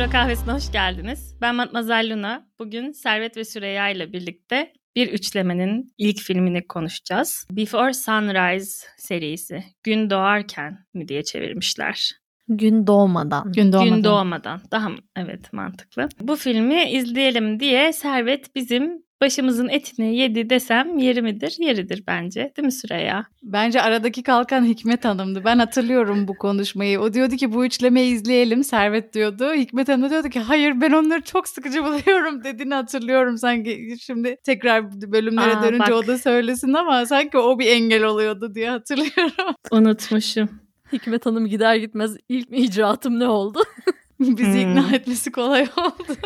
Fidora Kahvesi'ne hoş geldiniz. Ben Matmazel Luna. Bugün Servet ve Süreyya ile birlikte bir üçlemenin ilk filmini konuşacağız. Before Sunrise serisi. Gün doğarken mi diye çevirmişler. Gün doğmadan. Gün doğmadan. Gün doğmadan. Daha evet mantıklı. Bu filmi izleyelim diye Servet bizim başımızın etini yedi desem yeri midir? Yeridir bence. Değil mi Süreyya? Bence aradaki kalkan Hikmet Hanım'dı. Ben hatırlıyorum bu konuşmayı. O diyordu ki bu üçlemeyi izleyelim. Servet diyordu. Hikmet Hanım diyordu ki hayır ben onları çok sıkıcı buluyorum dediğini hatırlıyorum. Sanki şimdi tekrar bölümlere Aa, dönünce bak. o da söylesin ama sanki o bir engel oluyordu diye hatırlıyorum. Unutmuşum. Hikmet Hanım gider gitmez ilk icraatım ne oldu? Bizi hmm. ikna etmesi kolay oldu.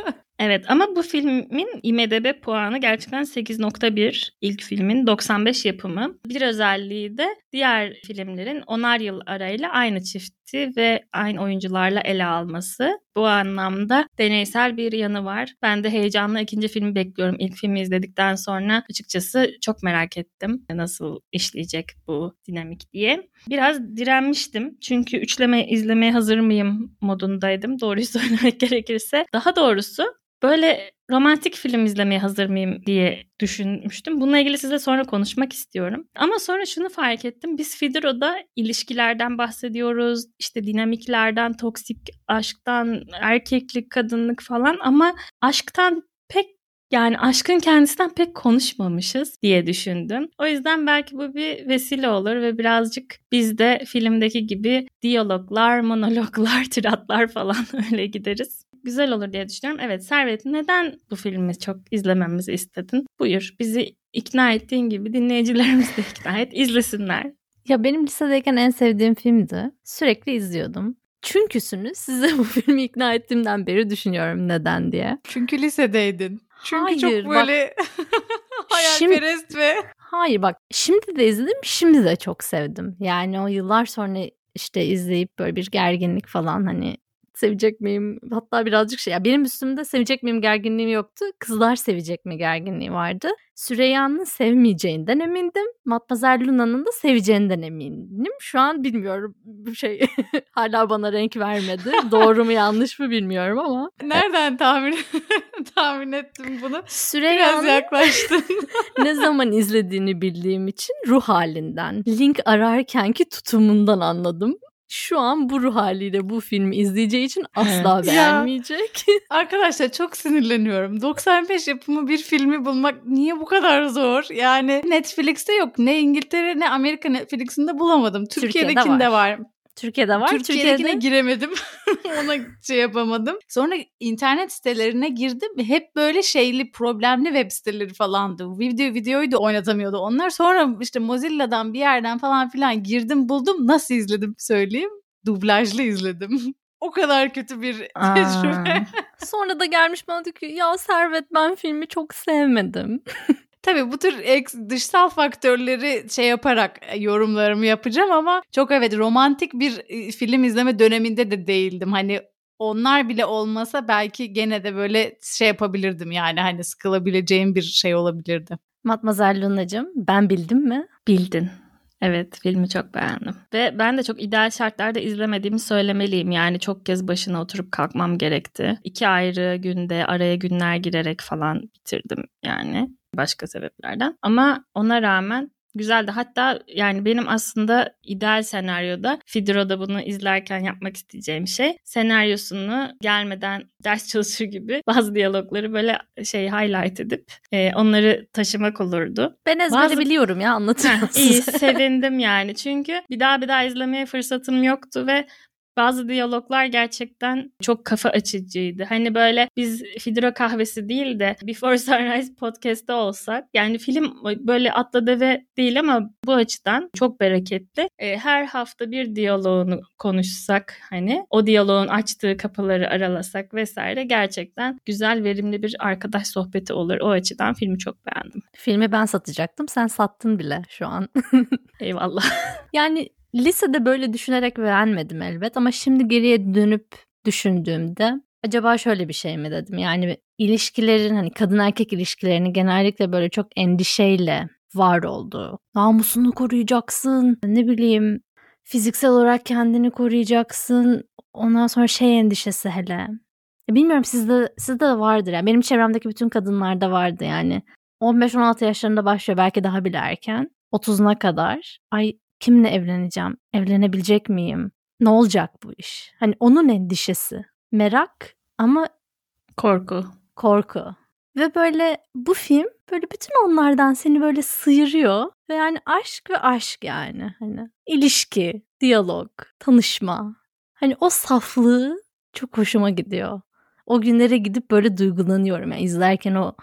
Evet ama bu filmin IMDB puanı gerçekten 8.1 ilk filmin 95 yapımı. Bir özelliği de diğer filmlerin onar yıl arayla aynı çifti ve aynı oyuncularla ele alması. Bu anlamda deneysel bir yanı var. Ben de heyecanla ikinci filmi bekliyorum. İlk filmi izledikten sonra açıkçası çok merak ettim nasıl işleyecek bu dinamik diye. Biraz direnmiştim çünkü üçleme izlemeye hazır mıyım modundaydım doğruyu söylemek gerekirse. Daha doğrusu böyle romantik film izlemeye hazır mıyım diye düşünmüştüm. Bununla ilgili size sonra konuşmak istiyorum. Ama sonra şunu fark ettim. Biz Fidero'da ilişkilerden bahsediyoruz. İşte dinamiklerden, toksik aşktan, erkeklik, kadınlık falan ama aşktan pek yani aşkın kendisinden pek konuşmamışız diye düşündüm. O yüzden belki bu bir vesile olur ve birazcık biz de filmdeki gibi diyaloglar, monologlar, tiratlar falan öyle gideriz güzel olur diye düşünüyorum. Evet Servet neden bu filmi çok izlememizi istedin? Buyur bizi ikna ettiğin gibi dinleyicilerimizi de ikna et izlesinler. Ya benim lisedeyken en sevdiğim filmdi. Sürekli izliyordum. Çünküsünü size bu filmi ikna ettiğimden beri düşünüyorum neden diye. Çünkü lisedeydin. Çünkü Hayır, çok böyle hayalperest şimdi, ve... Hayır bak şimdi de izledim şimdi de çok sevdim. Yani o yıllar sonra işte izleyip böyle bir gerginlik falan hani sevecek miyim? Hatta birazcık şey. Ya benim üstümde sevecek miyim gerginliğim yoktu. Kızlar sevecek mi gerginliği vardı. Süreyya'nın sevmeyeceğinden emindim. Matmazel Luna'nın da seveceğinden eminim. Şu an bilmiyorum. Bu şey hala bana renk vermedi. Doğru mu yanlış mı bilmiyorum ama. Nereden tahmin tahmin ettim bunu? Süreyya'nın Biraz yaklaştın. ne zaman izlediğini bildiğim için ruh halinden, link ararkenki tutumundan anladım şu an bu ruh haliyle bu filmi izleyeceği için asla beğenmeyecek. arkadaşlar çok sinirleniyorum. 95 yapımı bir filmi bulmak niye bu kadar zor? Yani Netflix'te yok. Ne İngiltere ne Amerika Netflix'inde bulamadım. Türkiye'dekinde Türkiye'de var. var. Türkiye'de var. Türkiye'dekine Türkiye'de... giremedim. Ona şey yapamadım. Sonra internet sitelerine girdim. Hep böyle şeyli problemli web siteleri falandı. Video videoyu da oynatamıyordu onlar. Sonra işte Mozilla'dan bir yerden falan filan girdim buldum. Nasıl izledim söyleyeyim. Dublajlı izledim. o kadar kötü bir tecrübe. Sonra da gelmiş bana diyor ki ya Servet ben filmi çok sevmedim. Tabii bu tür dışsal faktörleri şey yaparak e, yorumlarımı yapacağım ama çok evet romantik bir e, film izleme döneminde de değildim. Hani onlar bile olmasa belki gene de böyle şey yapabilirdim yani hani sıkılabileceğim bir şey olabilirdi. Matmazel Luna'cığım ben bildim mi? Bildin. Evet filmi çok beğendim. Ve ben de çok ideal şartlarda izlemediğimi söylemeliyim. Yani çok kez başına oturup kalkmam gerekti. İki ayrı günde araya günler girerek falan bitirdim yani başka sebeplerden. Ama ona rağmen güzeldi. Hatta yani benim aslında ideal senaryoda Fidro'da bunu izlerken yapmak isteyeceğim şey senaryosunu gelmeden ders çalışır gibi bazı diyalogları böyle şey highlight edip e, onları taşımak olurdu. Ben ezbere bazı... biliyorum ya anlatırım İyi sevindim yani çünkü bir daha bir daha izlemeye fırsatım yoktu ve bazı diyaloglar gerçekten çok kafa açıcıydı. Hani böyle biz Fidro kahvesi değil de Before Sunrise podcast'te olsak yani film böyle atla deve değil ama bu açıdan çok bereketli. E, her hafta bir diyaloğunu konuşsak hani o diyaloğun açtığı kapıları aralasak vesaire gerçekten güzel verimli bir arkadaş sohbeti olur. O açıdan filmi çok beğendim. Filmi ben satacaktım. Sen sattın bile şu an. Eyvallah. yani Lisede böyle düşünerek beğenmedim elbet ama şimdi geriye dönüp düşündüğümde acaba şöyle bir şey mi dedim. Yani ilişkilerin hani kadın erkek ilişkilerini genellikle böyle çok endişeyle var olduğu. Namusunu koruyacaksın. Ne bileyim fiziksel olarak kendini koruyacaksın. Ondan sonra şey endişesi hele. Bilmiyorum sizde sizde de vardır. Yani benim çevremdeki bütün kadınlarda vardı yani. 15-16 yaşlarında başlıyor belki daha bile erken. 30'una kadar. Ay kimle evleneceğim? Evlenebilecek miyim? Ne olacak bu iş? Hani onun endişesi. Merak ama korku. Korku. Ve böyle bu film böyle bütün onlardan seni böyle sıyırıyor ve yani aşk ve aşk yani hani ilişki, diyalog, tanışma. Hani o saflığı çok hoşuma gidiyor. O günlere gidip böyle duygulanıyorum yani izlerken o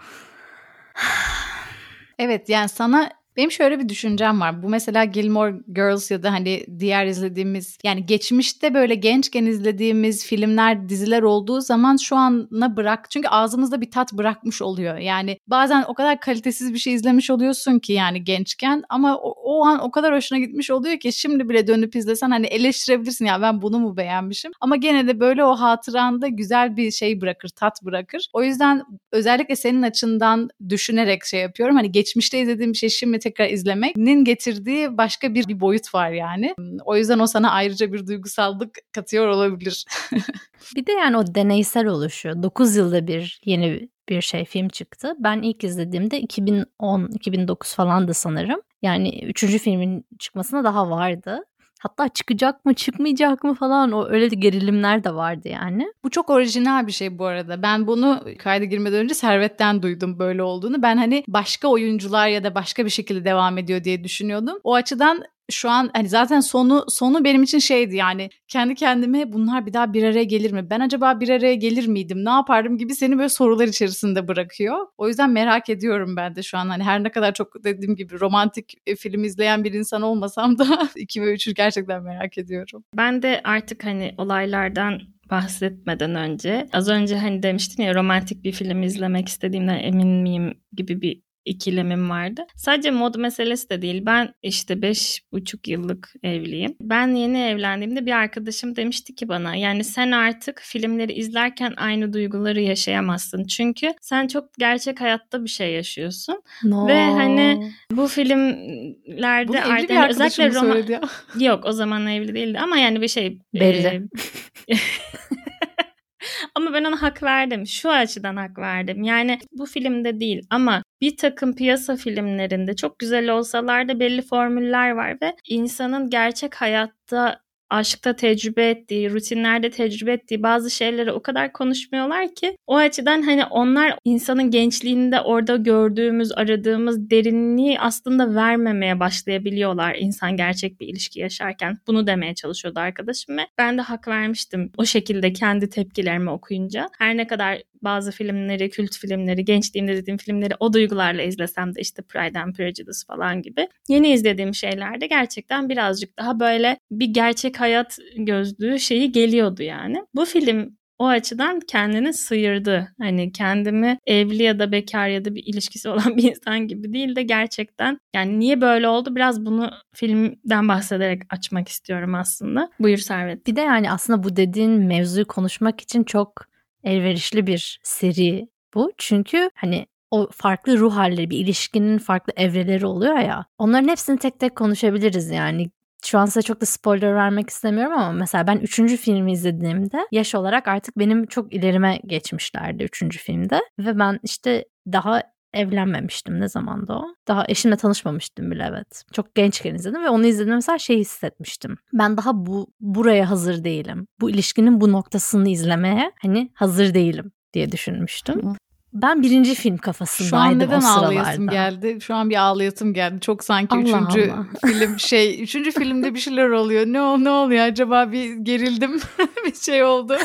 Evet yani sana benim şöyle bir düşüncem var. Bu mesela Gilmore Girls ya da hani diğer izlediğimiz yani geçmişte böyle gençken izlediğimiz filmler, diziler olduğu zaman şu ana bırak. Çünkü ağzımızda bir tat bırakmış oluyor. Yani bazen o kadar kalitesiz bir şey izlemiş oluyorsun ki yani gençken ama o, o an o kadar hoşuna gitmiş oluyor ki şimdi bile dönüp izlesen hani eleştirebilirsin ya ben bunu mu beğenmişim. Ama gene de böyle o hatıranda güzel bir şey bırakır, tat bırakır. O yüzden özellikle senin açından düşünerek şey yapıyorum. Hani geçmişte izlediğim bir şey şimdi tekrar izlemeknin getirdiği başka bir, bir boyut var yani. O yüzden o sana ayrıca bir duygusallık katıyor olabilir. bir de yani o deneysel oluşuyor. 9 yılda bir yeni bir şey film çıktı. Ben ilk izlediğimde 2010-2009 falandı sanırım. Yani üçüncü filmin çıkmasına daha vardı. Hatta çıkacak mı çıkmayacak mı falan o öyle gerilimler de vardı yani. Bu çok orijinal bir şey bu arada. Ben bunu kayda girmeden önce Servet'ten duydum böyle olduğunu. Ben hani başka oyuncular ya da başka bir şekilde devam ediyor diye düşünüyordum. O açıdan şu an hani zaten sonu sonu benim için şeydi yani kendi kendime bunlar bir daha bir araya gelir mi? Ben acaba bir araya gelir miydim? Ne yapardım gibi seni böyle sorular içerisinde bırakıyor. O yüzden merak ediyorum ben de şu an hani her ne kadar çok dediğim gibi romantik e, film izleyen bir insan olmasam da 2 ve 3'ü gerçekten merak ediyorum. Ben de artık hani olaylardan bahsetmeden önce az önce hani demiştin ya romantik bir film izlemek istediğimden emin miyim gibi bir ikilemim vardı. Sadece mod meselesi de değil. Ben işte beş buçuk yıllık evliyim. Ben yeni evlendiğimde bir arkadaşım demişti ki bana yani sen artık filmleri izlerken aynı duyguları yaşayamazsın. Çünkü sen çok gerçek hayatta bir şey yaşıyorsun. No. Ve hani bu filmlerde Bunu artık yani özellikle roman... Yok o zaman evli değildi ama yani bir şey belli. E... Ama ben ona hak verdim. Şu açıdan hak verdim. Yani bu filmde değil ama bir takım piyasa filmlerinde çok güzel olsalar da belli formüller var ve insanın gerçek hayatta aşkta tecrübe ettiği, rutinlerde tecrübe ettiği bazı şeyleri o kadar konuşmuyorlar ki o açıdan hani onlar insanın gençliğinde orada gördüğümüz, aradığımız derinliği aslında vermemeye başlayabiliyorlar insan gerçek bir ilişki yaşarken. Bunu demeye çalışıyordu arkadaşım ve ben de hak vermiştim o şekilde kendi tepkilerimi okuyunca. Her ne kadar bazı filmleri, kült filmleri, gençliğimde dediğim filmleri o duygularla izlesem de işte Pride and Prejudice falan gibi. Yeni izlediğim şeylerde gerçekten birazcık daha böyle bir gerçek hayat gözlüğü şeyi geliyordu yani. Bu film o açıdan kendini sıyırdı. Hani kendimi evli ya da bekar ya da bir ilişkisi olan bir insan gibi değil de gerçekten yani niye böyle oldu biraz bunu filmden bahsederek açmak istiyorum aslında. Buyur Servet. Bir de yani aslında bu dediğin mevzuyu konuşmak için çok elverişli bir seri bu. Çünkü hani o farklı ruh halleri, bir ilişkinin farklı evreleri oluyor ya. Onların hepsini tek tek konuşabiliriz yani. Şu an size çok da spoiler vermek istemiyorum ama mesela ben üçüncü filmi izlediğimde yaş olarak artık benim çok ilerime geçmişlerdi üçüncü filmde. Ve ben işte daha evlenmemiştim. Ne zamandı o? Daha eşimle tanışmamıştım bile evet. Çok gençken izledim ve onu izlediğimde mesela şey hissetmiştim. Ben daha bu buraya hazır değilim. Bu ilişkinin bu noktasını izlemeye hani hazır değilim diye düşünmüştüm. Ben birinci film kafasındaydım Şu an neden ağlayasım geldi? Şu an bir ağlayatım geldi. Çok sanki Allah üçüncü Allah. film şey. Üçüncü filmde bir şeyler oluyor. Ne, ne oluyor acaba bir gerildim bir şey oldu.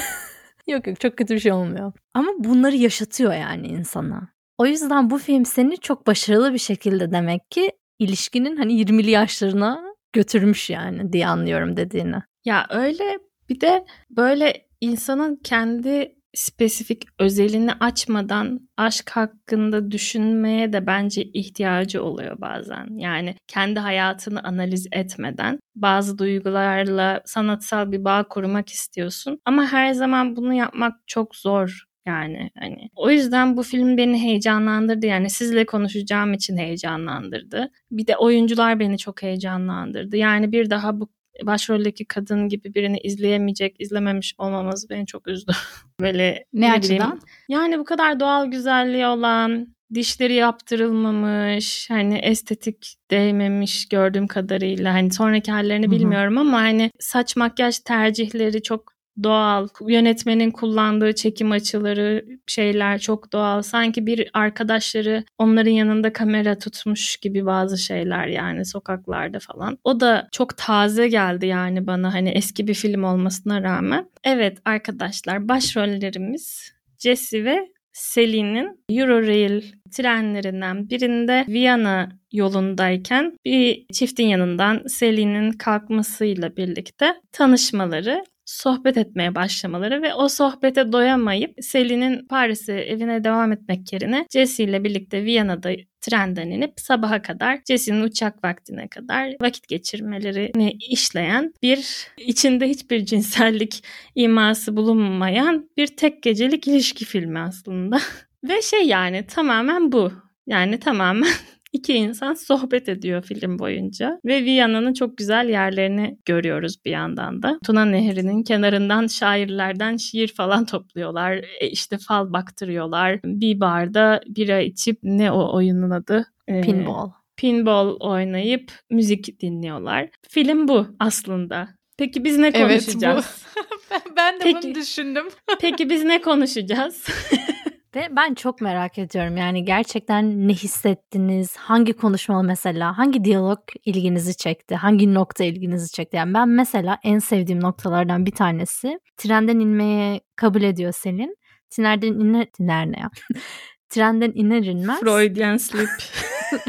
yok yok çok kötü bir şey olmuyor. Ama bunları yaşatıyor yani insana. O yüzden bu film seni çok başarılı bir şekilde demek ki ilişkinin hani 20'li yaşlarına götürmüş yani diye anlıyorum dediğini. Ya öyle bir de böyle insanın kendi spesifik özelini açmadan aşk hakkında düşünmeye de bence ihtiyacı oluyor bazen. Yani kendi hayatını analiz etmeden bazı duygularla sanatsal bir bağ kurmak istiyorsun ama her zaman bunu yapmak çok zor yani hani o yüzden bu film beni heyecanlandırdı. Yani sizle konuşacağım için heyecanlandırdı. Bir de oyuncular beni çok heyecanlandırdı. Yani bir daha bu başroldeki kadın gibi birini izleyemeyecek, izlememiş olmamız beni çok üzdü. Böyle ne, ne açıdan? Bileyim, yani bu kadar doğal güzelliği olan, dişleri yaptırılmamış, hani estetik değmemiş gördüğüm kadarıyla. Hani sonraki hallerini Hı-hı. bilmiyorum ama hani saç makyaj tercihleri çok doğal. Yönetmenin kullandığı çekim açıları şeyler çok doğal. Sanki bir arkadaşları onların yanında kamera tutmuş gibi bazı şeyler yani sokaklarda falan. O da çok taze geldi yani bana hani eski bir film olmasına rağmen. Evet arkadaşlar başrollerimiz Jesse ve Celine'in Eurorail trenlerinden birinde Viyana yolundayken bir çiftin yanından Celine'in kalkmasıyla birlikte tanışmaları sohbet etmeye başlamaları ve o sohbete doyamayıp Sally'nin Paris'e evine devam etmek yerine Jesse ile birlikte Viyana'da trenden inip sabaha kadar Jesse'nin uçak vaktine kadar vakit geçirmelerini işleyen bir içinde hiçbir cinsellik iması bulunmayan bir tek gecelik ilişki filmi aslında. Ve şey yani tamamen bu. Yani tamamen İki insan sohbet ediyor film boyunca ve Viyana'nın çok güzel yerlerini görüyoruz bir yandan da. Tuna Nehri'nin kenarından şairlerden şiir falan topluyorlar. E işte fal baktırıyorlar. Bir barda bira içip ne o oyunun adı? Ee, Pinball. Pinball oynayıp müzik dinliyorlar. Film bu aslında. Peki biz ne konuşacağız? Evet bu. ben de peki, bunu düşündüm. peki biz ne konuşacağız? Ve ben çok merak ediyorum yani gerçekten ne hissettiniz? Hangi konuşma mesela, hangi diyalog ilginizi çekti? Hangi nokta ilginizi çekti? Yani ben mesela en sevdiğim noktalardan bir tanesi trenden inmeye kabul ediyor Selin. Trenden iner, tiner ne ya? Trenden iner inmez. Freudian slip.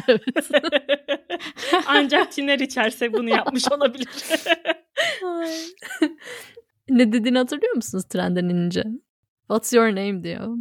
Ancak tiner içerse bunu yapmış olabilir. ne dediğini hatırlıyor musunuz trenden inince? What's your name diyor.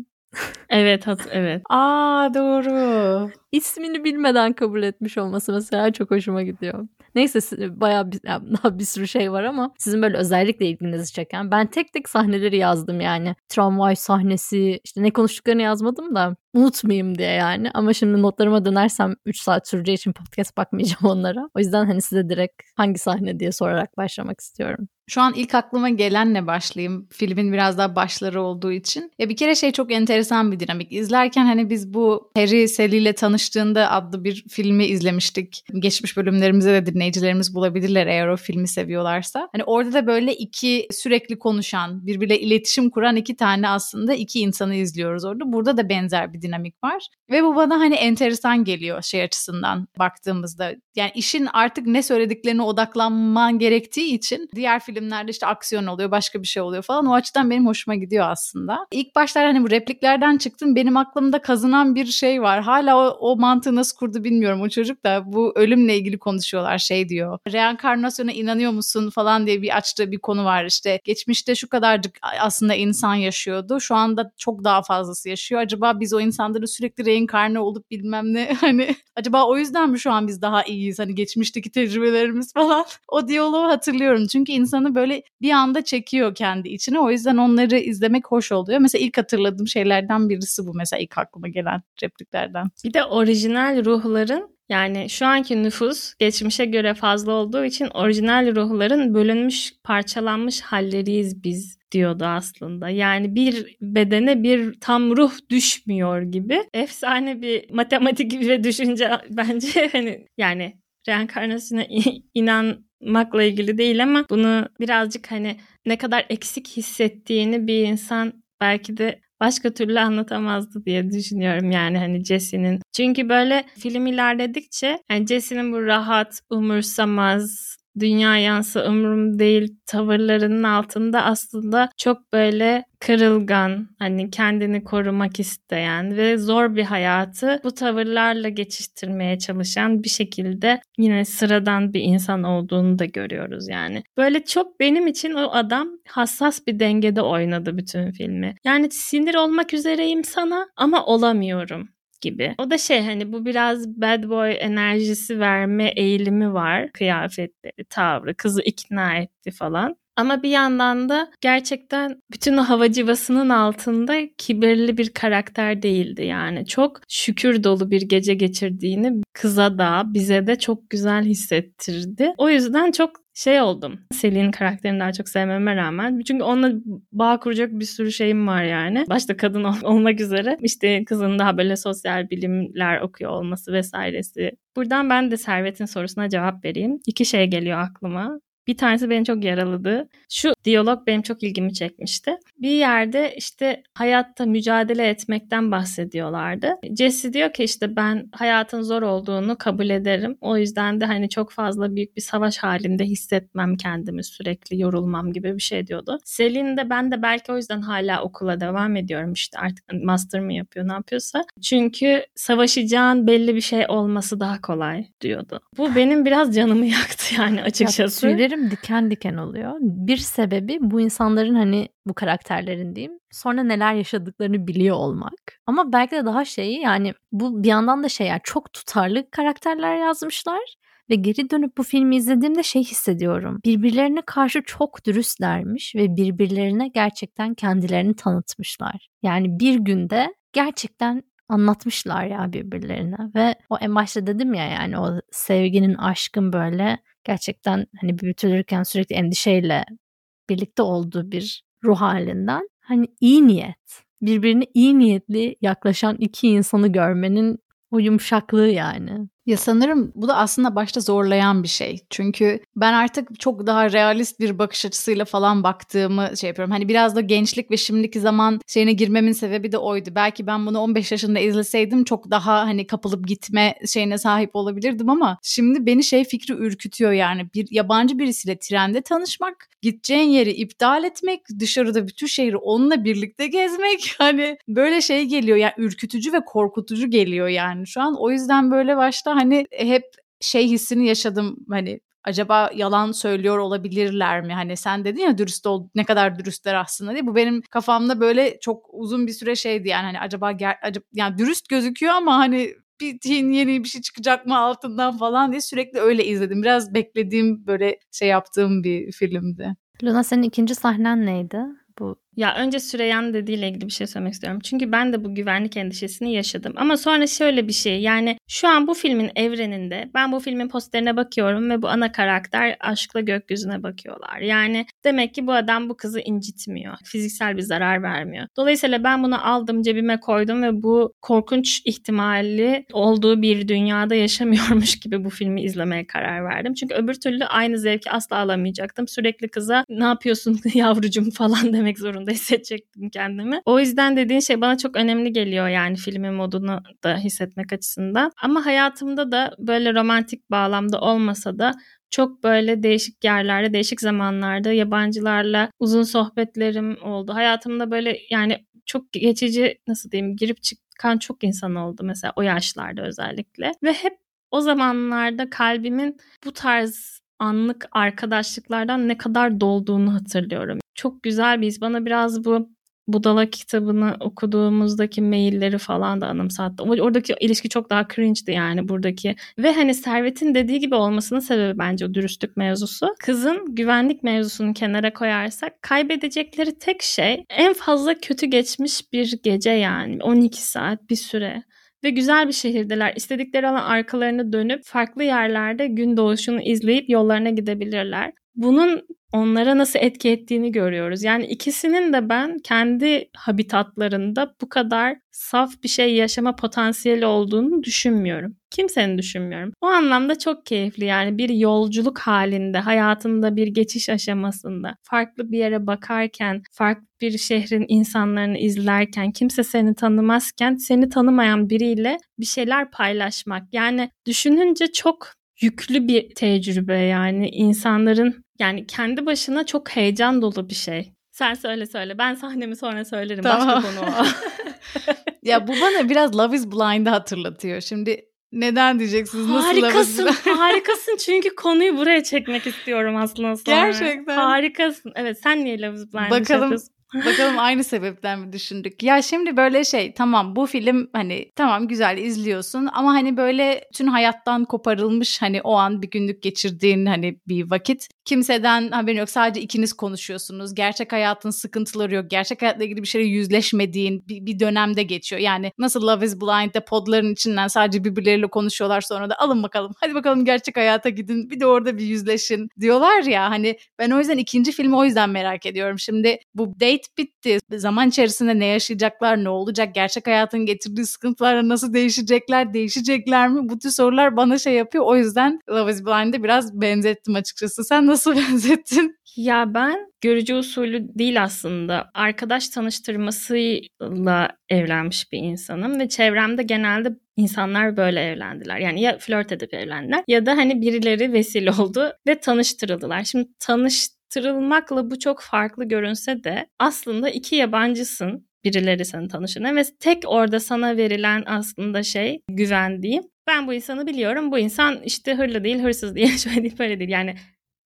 Evet hat evet. Aa doğru. İsmini bilmeden kabul etmiş olması mesela çok hoşuma gidiyor. Neyse bayağı bir, daha bir sürü şey var ama sizin böyle özellikle ilginizi çeken. Ben tek tek sahneleri yazdım yani. Tramvay sahnesi işte ne konuştuklarını yazmadım da unutmayayım diye yani. Ama şimdi notlarıma dönersem 3 saat süreceği için podcast bakmayacağım onlara. O yüzden hani size direkt hangi sahne diye sorarak başlamak istiyorum. Şu an ilk aklıma gelenle başlayayım. Filmin biraz daha başları olduğu için. Ya bir kere şey çok enteresan bir dinamik. İzlerken hani biz bu Harry Sally ile tanıştığında adlı bir filmi izlemiştik. Geçmiş bölümlerimize de dinleyicilerimiz bulabilirler eğer o filmi seviyorlarsa. Hani orada da böyle iki sürekli konuşan, birbiriyle iletişim kuran iki tane aslında iki insanı izliyoruz orada. Burada da benzer bir dinamik var. Ve bu bana hani enteresan geliyor şey açısından baktığımızda. Yani işin artık ne söylediklerine odaklanman gerektiği için diğer film filmlerde işte aksiyon oluyor, başka bir şey oluyor falan. O açıdan benim hoşuma gidiyor aslında. İlk başlar hani bu repliklerden çıktım. Benim aklımda kazınan bir şey var. Hala o, o mantığı nasıl kurdu bilmiyorum. O çocuk da bu ölümle ilgili konuşuyorlar. Şey diyor. Reenkarnasyona inanıyor musun falan diye bir açtığı bir konu var işte. Geçmişte şu kadarcık aslında insan yaşıyordu. Şu anda çok daha fazlası yaşıyor. Acaba biz o insanları sürekli reenkarne olup bilmem ne hani acaba o yüzden mi şu an biz daha iyiyiz? Hani geçmişteki tecrübelerimiz falan. O diyaloğu hatırlıyorum. Çünkü insanı böyle bir anda çekiyor kendi içine. O yüzden onları izlemek hoş oluyor. Mesela ilk hatırladığım şeylerden birisi bu mesela ilk aklıma gelen repliklerden. Bir de orijinal ruhların yani şu anki nüfus geçmişe göre fazla olduğu için orijinal ruhların bölünmüş, parçalanmış halleriyiz biz diyordu aslında. Yani bir bedene bir tam ruh düşmüyor gibi. Efsane bir matematik ve düşünce bence hani yani reenkarnasyona inan makla ilgili değil ama bunu birazcık hani ne kadar eksik hissettiğini bir insan belki de başka türlü anlatamazdı diye düşünüyorum yani hani Jesse'nin. Çünkü böyle film ilerledikçe yani Jesse'nin bu rahat, umursamaz, dünya yansı umrum değil tavırlarının altında aslında çok böyle kırılgan, hani kendini korumak isteyen ve zor bir hayatı bu tavırlarla geçiştirmeye çalışan bir şekilde yine sıradan bir insan olduğunu da görüyoruz yani. Böyle çok benim için o adam hassas bir dengede oynadı bütün filmi. Yani sinir olmak üzereyim sana ama olamıyorum gibi. O da şey hani bu biraz bad boy enerjisi verme eğilimi var. Kıyafetleri, tavrı, kızı ikna etti falan. Ama bir yandan da gerçekten bütün o havacıvasının altında kibirli bir karakter değildi yani. Çok şükür dolu bir gece geçirdiğini kıza da bize de çok güzel hissettirdi. O yüzden çok şey oldum. Selin karakterini daha çok sevmeme rağmen. Çünkü onunla bağ kuracak bir sürü şeyim var yani. Başta kadın olmak üzere. İşte kızın daha böyle sosyal bilimler okuyor olması vesairesi. Buradan ben de Servet'in sorusuna cevap vereyim. İki şey geliyor aklıma. Bir tanesi beni çok yaraladı. Şu diyalog benim çok ilgimi çekmişti. Bir yerde işte hayatta mücadele etmekten bahsediyorlardı. Jesse diyor ki işte ben hayatın zor olduğunu kabul ederim. O yüzden de hani çok fazla büyük bir savaş halinde hissetmem kendimi sürekli yorulmam gibi bir şey diyordu. Selin de ben de belki o yüzden hala okula devam ediyorum işte artık master mı yapıyor ne yapıyorsa. Çünkü savaşacağın belli bir şey olması daha kolay diyordu. Bu benim biraz canımı yaktı yani açıkçası. Ya, tüylerim diken diken oluyor. Bir sebebi bu insanların hani bu karakterlerin diyeyim sonra neler yaşadıklarını biliyor olmak. Ama belki de daha şeyi yani bu bir yandan da şey yani çok tutarlı karakterler yazmışlar. Ve geri dönüp bu filmi izlediğimde şey hissediyorum. Birbirlerine karşı çok dürüstlermiş ve birbirlerine gerçekten kendilerini tanıtmışlar. Yani bir günde gerçekten anlatmışlar ya birbirlerine ve o en başta dedim ya yani o sevginin aşkın böyle gerçekten hani büyütülürken sürekli endişeyle birlikte olduğu bir ruh halinden hani iyi niyet birbirine iyi niyetli yaklaşan iki insanı görmenin o yumuşaklığı yani. Ya sanırım bu da aslında başta zorlayan bir şey. Çünkü ben artık çok daha realist bir bakış açısıyla falan baktığımı şey yapıyorum. Hani biraz da gençlik ve şimdiki zaman şeyine girmemin sebebi de oydu. Belki ben bunu 15 yaşında izleseydim çok daha hani kapılıp gitme şeyine sahip olabilirdim ama şimdi beni şey fikri ürkütüyor yani. Bir yabancı birisiyle trende tanışmak, gideceğin yeri iptal etmek, dışarıda bütün şehri onunla birlikte gezmek hani böyle şey geliyor yani ürkütücü ve korkutucu geliyor yani şu an. O yüzden böyle başta hani hep şey hissini yaşadım hani acaba yalan söylüyor olabilirler mi? Hani sen dedin ya dürüst ol ne kadar dürüstler aslında diye. Bu benim kafamda böyle çok uzun bir süre şeydi yani hani acaba, ger- acaba yani dürüst gözüküyor ama hani bir yeni bir şey çıkacak mı altından falan diye sürekli öyle izledim. Biraz beklediğim böyle şey yaptığım bir filmdi. Luna senin ikinci sahnen neydi? Bu ya önce Süreyyan dediğiyle ilgili bir şey söylemek istiyorum. Çünkü ben de bu güvenlik endişesini yaşadım. Ama sonra şöyle bir şey yani şu an bu filmin evreninde ben bu filmin posterine bakıyorum ve bu ana karakter aşkla gökyüzüne bakıyorlar. Yani demek ki bu adam bu kızı incitmiyor. Fiziksel bir zarar vermiyor. Dolayısıyla ben bunu aldım cebime koydum ve bu korkunç ihtimali olduğu bir dünyada yaşamıyormuş gibi bu filmi izlemeye karar verdim. Çünkü öbür türlü aynı zevki asla alamayacaktım. Sürekli kıza ne yapıyorsun yavrucum falan demek zorunda durumda hissedecektim kendimi. O yüzden dediğin şey bana çok önemli geliyor yani filmin modunu da hissetmek açısından. Ama hayatımda da böyle romantik bağlamda olmasa da çok böyle değişik yerlerde, değişik zamanlarda yabancılarla uzun sohbetlerim oldu. Hayatımda böyle yani çok geçici nasıl diyeyim girip çıkan çok insan oldu mesela o yaşlarda özellikle. Ve hep o zamanlarda kalbimin bu tarz anlık arkadaşlıklardan ne kadar dolduğunu hatırlıyorum. Çok güzel bir his. Bana biraz bu Budala kitabını okuduğumuzdaki mailleri falan da anımsattı. Oradaki ilişki çok daha cringe'di yani buradaki. Ve hani Servet'in dediği gibi olmasının sebebi bence o dürüstlük mevzusu. Kızın güvenlik mevzusunu kenara koyarsak kaybedecekleri tek şey en fazla kötü geçmiş bir gece yani. 12 saat bir süre ve güzel bir şehirdeler. İstedikleri alan arkalarını dönüp farklı yerlerde gün doğuşunu izleyip yollarına gidebilirler. Bunun onlara nasıl etki ettiğini görüyoruz. Yani ikisinin de ben kendi habitatlarında bu kadar saf bir şey yaşama potansiyeli olduğunu düşünmüyorum. Kimsenin düşünmüyorum. O anlamda çok keyifli yani bir yolculuk halinde, hayatında bir geçiş aşamasında, farklı bir yere bakarken, farklı bir şehrin insanlarını izlerken, kimse seni tanımazken seni tanımayan biriyle bir şeyler paylaşmak. Yani düşününce çok yüklü bir tecrübe yani insanların yani kendi başına çok heyecan dolu bir şey. Sen söyle söyle. Ben sahnemi sonra söylerim. Tamam. Başka konu o. ya bu bana biraz Love is Blind'ı hatırlatıyor. Şimdi neden diyeceksiniz? Nasıl harikasın, harikasın çünkü konuyu buraya çekmek istiyorum aslında. Gerçekten. Harikasın. Evet sen niye Love is Blind Bakalım Bakalım aynı sebepten mi düşündük? Ya şimdi böyle şey tamam bu film hani tamam güzel izliyorsun ama hani böyle tüm hayattan koparılmış hani o an bir günlük geçirdiğin hani bir vakit kimseden haberin yok sadece ikiniz konuşuyorsunuz. Gerçek hayatın sıkıntıları yok. Gerçek hayatla ilgili bir şeyle yüzleşmediğin bir, bir dönemde geçiyor. Yani nasıl Love is Blind'de podların içinden sadece birbirleriyle konuşuyorlar sonra da alın bakalım hadi bakalım gerçek hayata gidin bir de orada bir yüzleşin diyorlar ya hani ben o yüzden ikinci filmi o yüzden merak ediyorum. Şimdi bu date bitti. Zaman içerisinde ne yaşayacaklar, ne olacak, gerçek hayatın getirdiği sıkıntılarla nasıl değişecekler, değişecekler mi? Bu tür sorular bana şey yapıyor. O yüzden Love is Blind'de biraz benzettim açıkçası. Sen nasıl benzettin? Ya ben görücü usulü değil aslında. Arkadaş tanıştırmasıyla evlenmiş bir insanım ve çevremde genelde insanlar böyle evlendiler. Yani ya flört edip evlendiler ya da hani birileri vesile oldu ve tanıştırıldılar. Şimdi tanıştırılmakla bu çok farklı görünse de aslında iki yabancısın birileri seni tanışına ve tek orada sana verilen aslında şey güvendiğim ben bu insanı biliyorum. Bu insan işte hırlı değil, hırsız değil, şöyle değil, böyle değil. Yani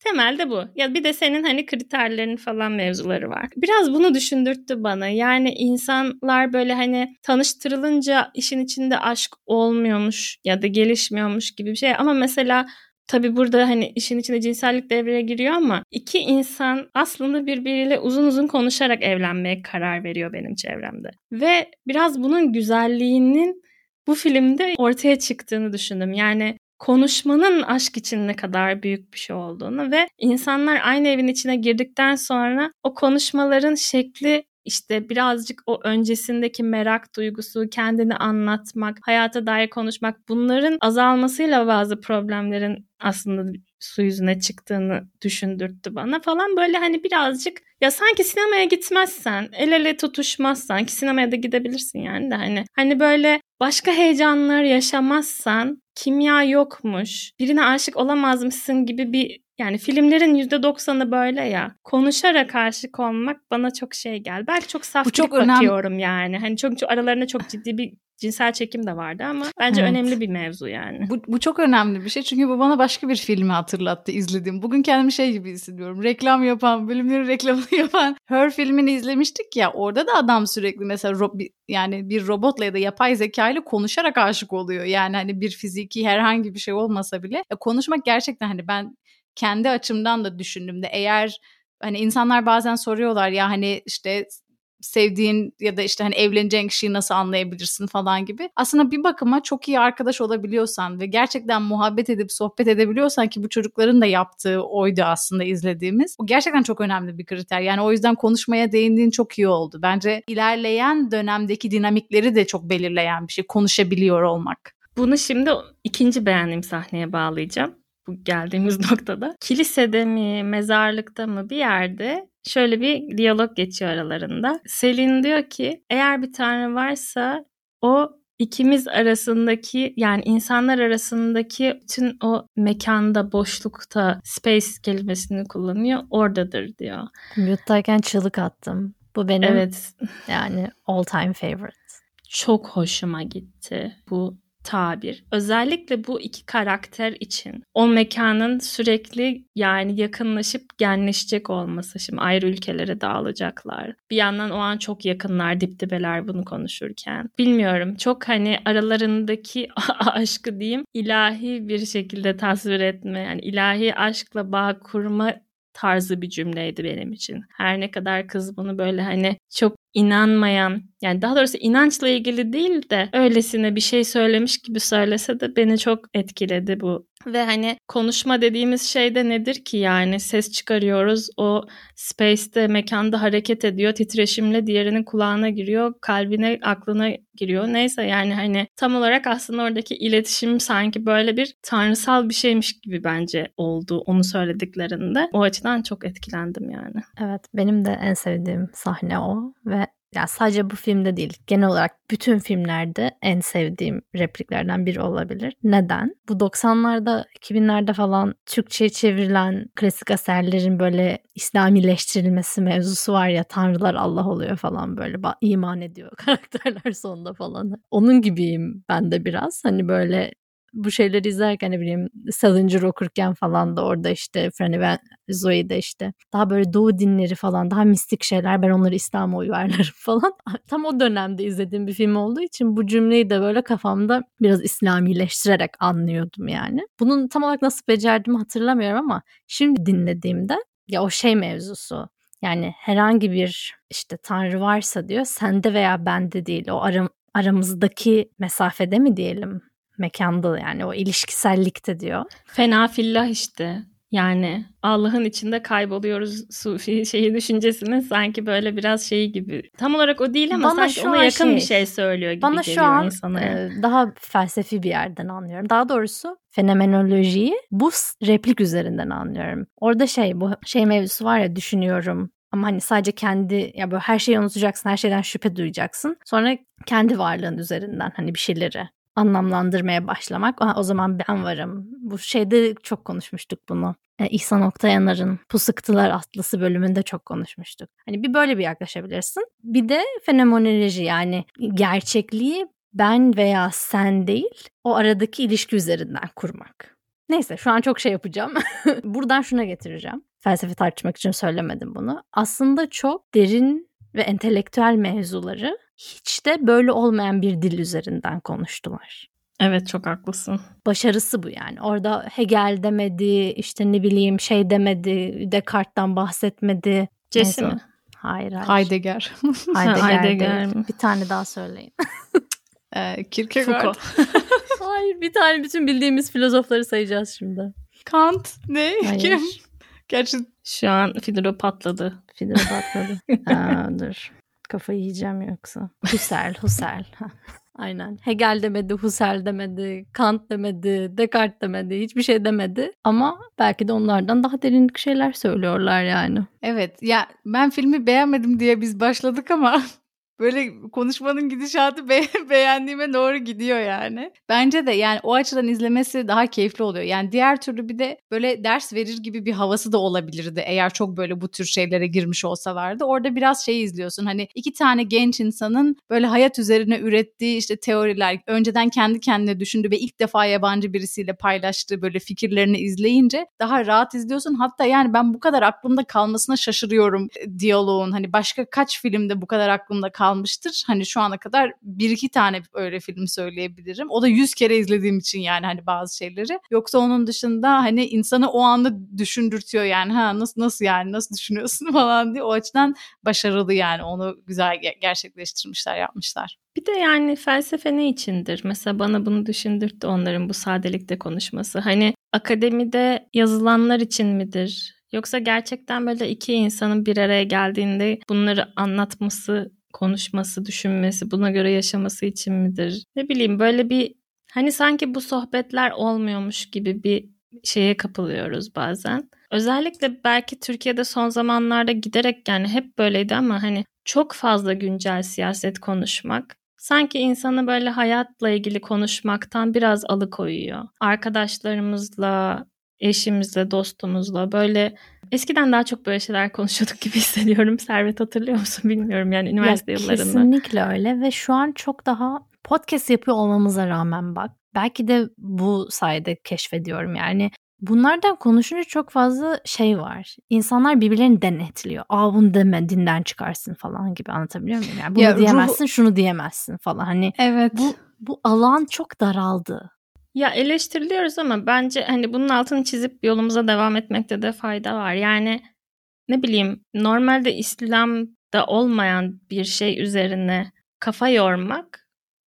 Temelde bu. Ya bir de senin hani kriterlerin falan mevzuları var. Biraz bunu düşündürttü bana. Yani insanlar böyle hani tanıştırılınca işin içinde aşk olmuyormuş ya da gelişmiyormuş gibi bir şey. Ama mesela Tabi burada hani işin içinde cinsellik devreye giriyor ama iki insan aslında birbiriyle uzun uzun konuşarak evlenmeye karar veriyor benim çevremde. Ve biraz bunun güzelliğinin bu filmde ortaya çıktığını düşündüm. Yani konuşmanın aşk için ne kadar büyük bir şey olduğunu ve insanlar aynı evin içine girdikten sonra o konuşmaların şekli işte birazcık o öncesindeki merak duygusu, kendini anlatmak, hayata dair konuşmak bunların azalmasıyla bazı problemlerin aslında su yüzüne çıktığını düşündürttü bana falan. Böyle hani birazcık ya sanki sinemaya gitmezsen, el ele tutuşmazsan ki sinemaya da gidebilirsin yani de hani hani böyle başka heyecanlar yaşamazsan kimya yokmuş, birine aşık olamazmışsın gibi bir yani filmlerin %90'ı böyle ya. Konuşarak aşık olmak bana çok şey gel. Belki çok saf Bu çok bakıyorum önemli. yani. Hani çok, çok aralarında çok ciddi bir cinsel çekim de vardı ama bence evet. önemli bir mevzu yani. Bu, bu çok önemli bir şey çünkü bu bana başka bir filmi hatırlattı izledim. Bugün kendimi şey gibi hissediyorum. Reklam yapan, bölümleri reklamını yapan Her filmini izlemiştik ya orada da adam sürekli mesela ro- yani bir robotla ya da yapay zeka ile konuşarak aşık oluyor. Yani hani bir fiziki herhangi bir şey olmasa bile konuşmak gerçekten hani ben kendi açımdan da düşündüğümde eğer hani insanlar bazen soruyorlar ya hani işte sevdiğin ya da işte hani evleneceğin kişiyi nasıl anlayabilirsin falan gibi. Aslında bir bakıma çok iyi arkadaş olabiliyorsan ve gerçekten muhabbet edip sohbet edebiliyorsan ki bu çocukların da yaptığı oydu aslında izlediğimiz. Bu gerçekten çok önemli bir kriter. Yani o yüzden konuşmaya değindiğin çok iyi oldu. Bence ilerleyen dönemdeki dinamikleri de çok belirleyen bir şey konuşabiliyor olmak. Bunu şimdi ikinci beğendiğim sahneye bağlayacağım bu geldiğimiz noktada. Kilisede mi, mezarlıkta mı bir yerde şöyle bir diyalog geçiyor aralarında. Selin diyor ki eğer bir tanrı varsa o ikimiz arasındaki yani insanlar arasındaki bütün o mekanda, boşlukta space kelimesini kullanıyor. Oradadır diyor. Mute'dayken çığlık attım. Bu benim evet. yani all time favorite. Çok hoşuma gitti bu tabir. Özellikle bu iki karakter için o mekanın sürekli yani yakınlaşıp genleşecek olması. Şimdi ayrı ülkelere dağılacaklar. Bir yandan o an çok yakınlar, dip dibeler bunu konuşurken. Bilmiyorum çok hani aralarındaki aşkı diyeyim ilahi bir şekilde tasvir etme. Yani ilahi aşkla bağ kurma tarzı bir cümleydi benim için. Her ne kadar kız bunu böyle hani çok inanmayan yani daha doğrusu inançla ilgili değil de öylesine bir şey söylemiş gibi söylese de beni çok etkiledi bu. Ve hani konuşma dediğimiz şey de nedir ki yani ses çıkarıyoruz o space'te mekanda hareket ediyor titreşimle diğerinin kulağına giriyor kalbine aklına giriyor neyse yani hani tam olarak aslında oradaki iletişim sanki böyle bir tanrısal bir şeymiş gibi bence oldu onu söylediklerinde o açıdan çok etkilendim yani. Evet benim de en sevdiğim sahne o ve ya sadece bu filmde değil genel olarak bütün filmlerde en sevdiğim repliklerden biri olabilir. Neden? Bu 90'larda 2000'lerde falan Türkçe'ye çevrilen klasik eserlerin böyle İslamileştirilmesi mevzusu var ya tanrılar Allah oluyor falan böyle iman ediyor karakterler sonunda falan. Onun gibiyim ben de biraz hani böyle bu şeyleri izlerken ne bileyim Salinger okurken falan da orada işte Franny ve Zoe de işte daha böyle doğu dinleri falan daha mistik şeyler ben onları İslam'a uyarlarım falan. Tam o dönemde izlediğim bir film olduğu için bu cümleyi de böyle kafamda biraz İslamileştirerek anlıyordum yani. Bunun tam olarak nasıl becerdiğimi hatırlamıyorum ama şimdi dinlediğimde ya o şey mevzusu yani herhangi bir işte tanrı varsa diyor sende veya bende değil o aram, aramızdaki mesafede mi diyelim mekanda yani o ilişkisellikte diyor. Fena fillah işte. Yani Allah'ın içinde kayboluyoruz sufi şeyi düşüncesinin sanki böyle biraz şeyi gibi. Tam olarak o değil ama bana sanki ona yakın şey, bir şey söylüyor gibi bana geliyor şu an, insana. E, daha felsefi bir yerden anlıyorum. Daha doğrusu fenomenolojiyi bu replik üzerinden anlıyorum. Orada şey bu şey mevzusu var ya düşünüyorum, ama hani sadece kendi ya böyle her şeyi unutacaksın, her şeyden şüphe duyacaksın. Sonra kendi varlığın üzerinden hani bir şeyleri anlamlandırmaya başlamak. Aha, o zaman ben varım. Bu şeyde çok konuşmuştuk bunu. E, İhsan Oktayanar'ın Pusıktılar Atlısı bölümünde çok konuşmuştuk. Hani bir böyle bir yaklaşabilirsin. Bir de fenomenoloji yani gerçekliği ben veya sen değil o aradaki ilişki üzerinden kurmak. Neyse şu an çok şey yapacağım. Buradan şuna getireceğim. Felsefe tartışmak için söylemedim bunu. Aslında çok derin ve entelektüel mevzuları hiç de böyle olmayan bir dil üzerinden konuştular. Evet çok haklısın. Başarısı bu yani. Orada Hegel demedi, işte ne bileyim şey demedi, Descartes'tan bahsetmedi. Cesi mi? Hayır hayır. Heidegger. Heidegger, Heidegger mi? Bir tane daha söyleyin. ee, Kierkegaard. hayır bir tane bütün bildiğimiz filozofları sayacağız şimdi. Kant ne? Hayır. Kim? Gerçi şu an Fidro patladı. Fidro patladı. Aa, dur. Kafayı yiyeceğim yoksa. Husserl, Husserl. Aynen. Hegel demedi, Husserl demedi, Kant demedi, Descartes demedi, hiçbir şey demedi. Ama belki de onlardan daha derinlik şeyler söylüyorlar yani. Evet. Ya ben filmi beğenmedim diye biz başladık ama böyle konuşmanın gidişatı be beğendiğime doğru gidiyor yani. Bence de yani o açıdan izlemesi daha keyifli oluyor. Yani diğer türlü bir de böyle ders verir gibi bir havası da olabilirdi eğer çok böyle bu tür şeylere girmiş olsalardı. Orada biraz şey izliyorsun hani iki tane genç insanın böyle hayat üzerine ürettiği işte teoriler önceden kendi kendine düşündü ve ilk defa yabancı birisiyle paylaştığı böyle fikirlerini izleyince daha rahat izliyorsun. Hatta yani ben bu kadar aklımda kalmasına şaşırıyorum e, diyaloğun. Hani başka kaç filmde bu kadar aklımda kal kalmıştır. Hani şu ana kadar bir iki tane öyle film söyleyebilirim. O da yüz kere izlediğim için yani hani bazı şeyleri. Yoksa onun dışında hani insanı o anda düşündürtüyor yani ha nasıl nasıl yani nasıl düşünüyorsun falan diye. O açıdan başarılı yani onu güzel gerçekleştirmişler yapmışlar. Bir de yani felsefe ne içindir? Mesela bana bunu düşündürttü onların bu sadelikte konuşması. Hani akademide yazılanlar için midir? Yoksa gerçekten böyle iki insanın bir araya geldiğinde bunları anlatması konuşması, düşünmesi, buna göre yaşaması için midir? Ne bileyim böyle bir hani sanki bu sohbetler olmuyormuş gibi bir şeye kapılıyoruz bazen. Özellikle belki Türkiye'de son zamanlarda giderek yani hep böyleydi ama hani çok fazla güncel siyaset konuşmak sanki insanı böyle hayatla ilgili konuşmaktan biraz alıkoyuyor. Arkadaşlarımızla, eşimizle, dostumuzla böyle eskiden daha çok böyle şeyler konuşuyorduk gibi hissediyorum. Servet hatırlıyor musun bilmiyorum yani üniversite ya, yıllarında. Kesinlikle öyle ve şu an çok daha podcast yapıyor olmamıza rağmen bak. Belki de bu sayede keşfediyorum yani. Bunlardan konuşunca çok fazla şey var. İnsanlar birbirlerini denetliyor. Aa bunu deme dinden çıkarsın falan gibi anlatabiliyor muyum? Yani bunu ya, diyemezsin ruh... şunu diyemezsin falan. Hani evet. bu, bu alan çok daraldı. Ya eleştiriliyoruz ama bence hani bunun altını çizip yolumuza devam etmekte de fayda var. Yani ne bileyim normalde İslam'da olmayan bir şey üzerine kafa yormak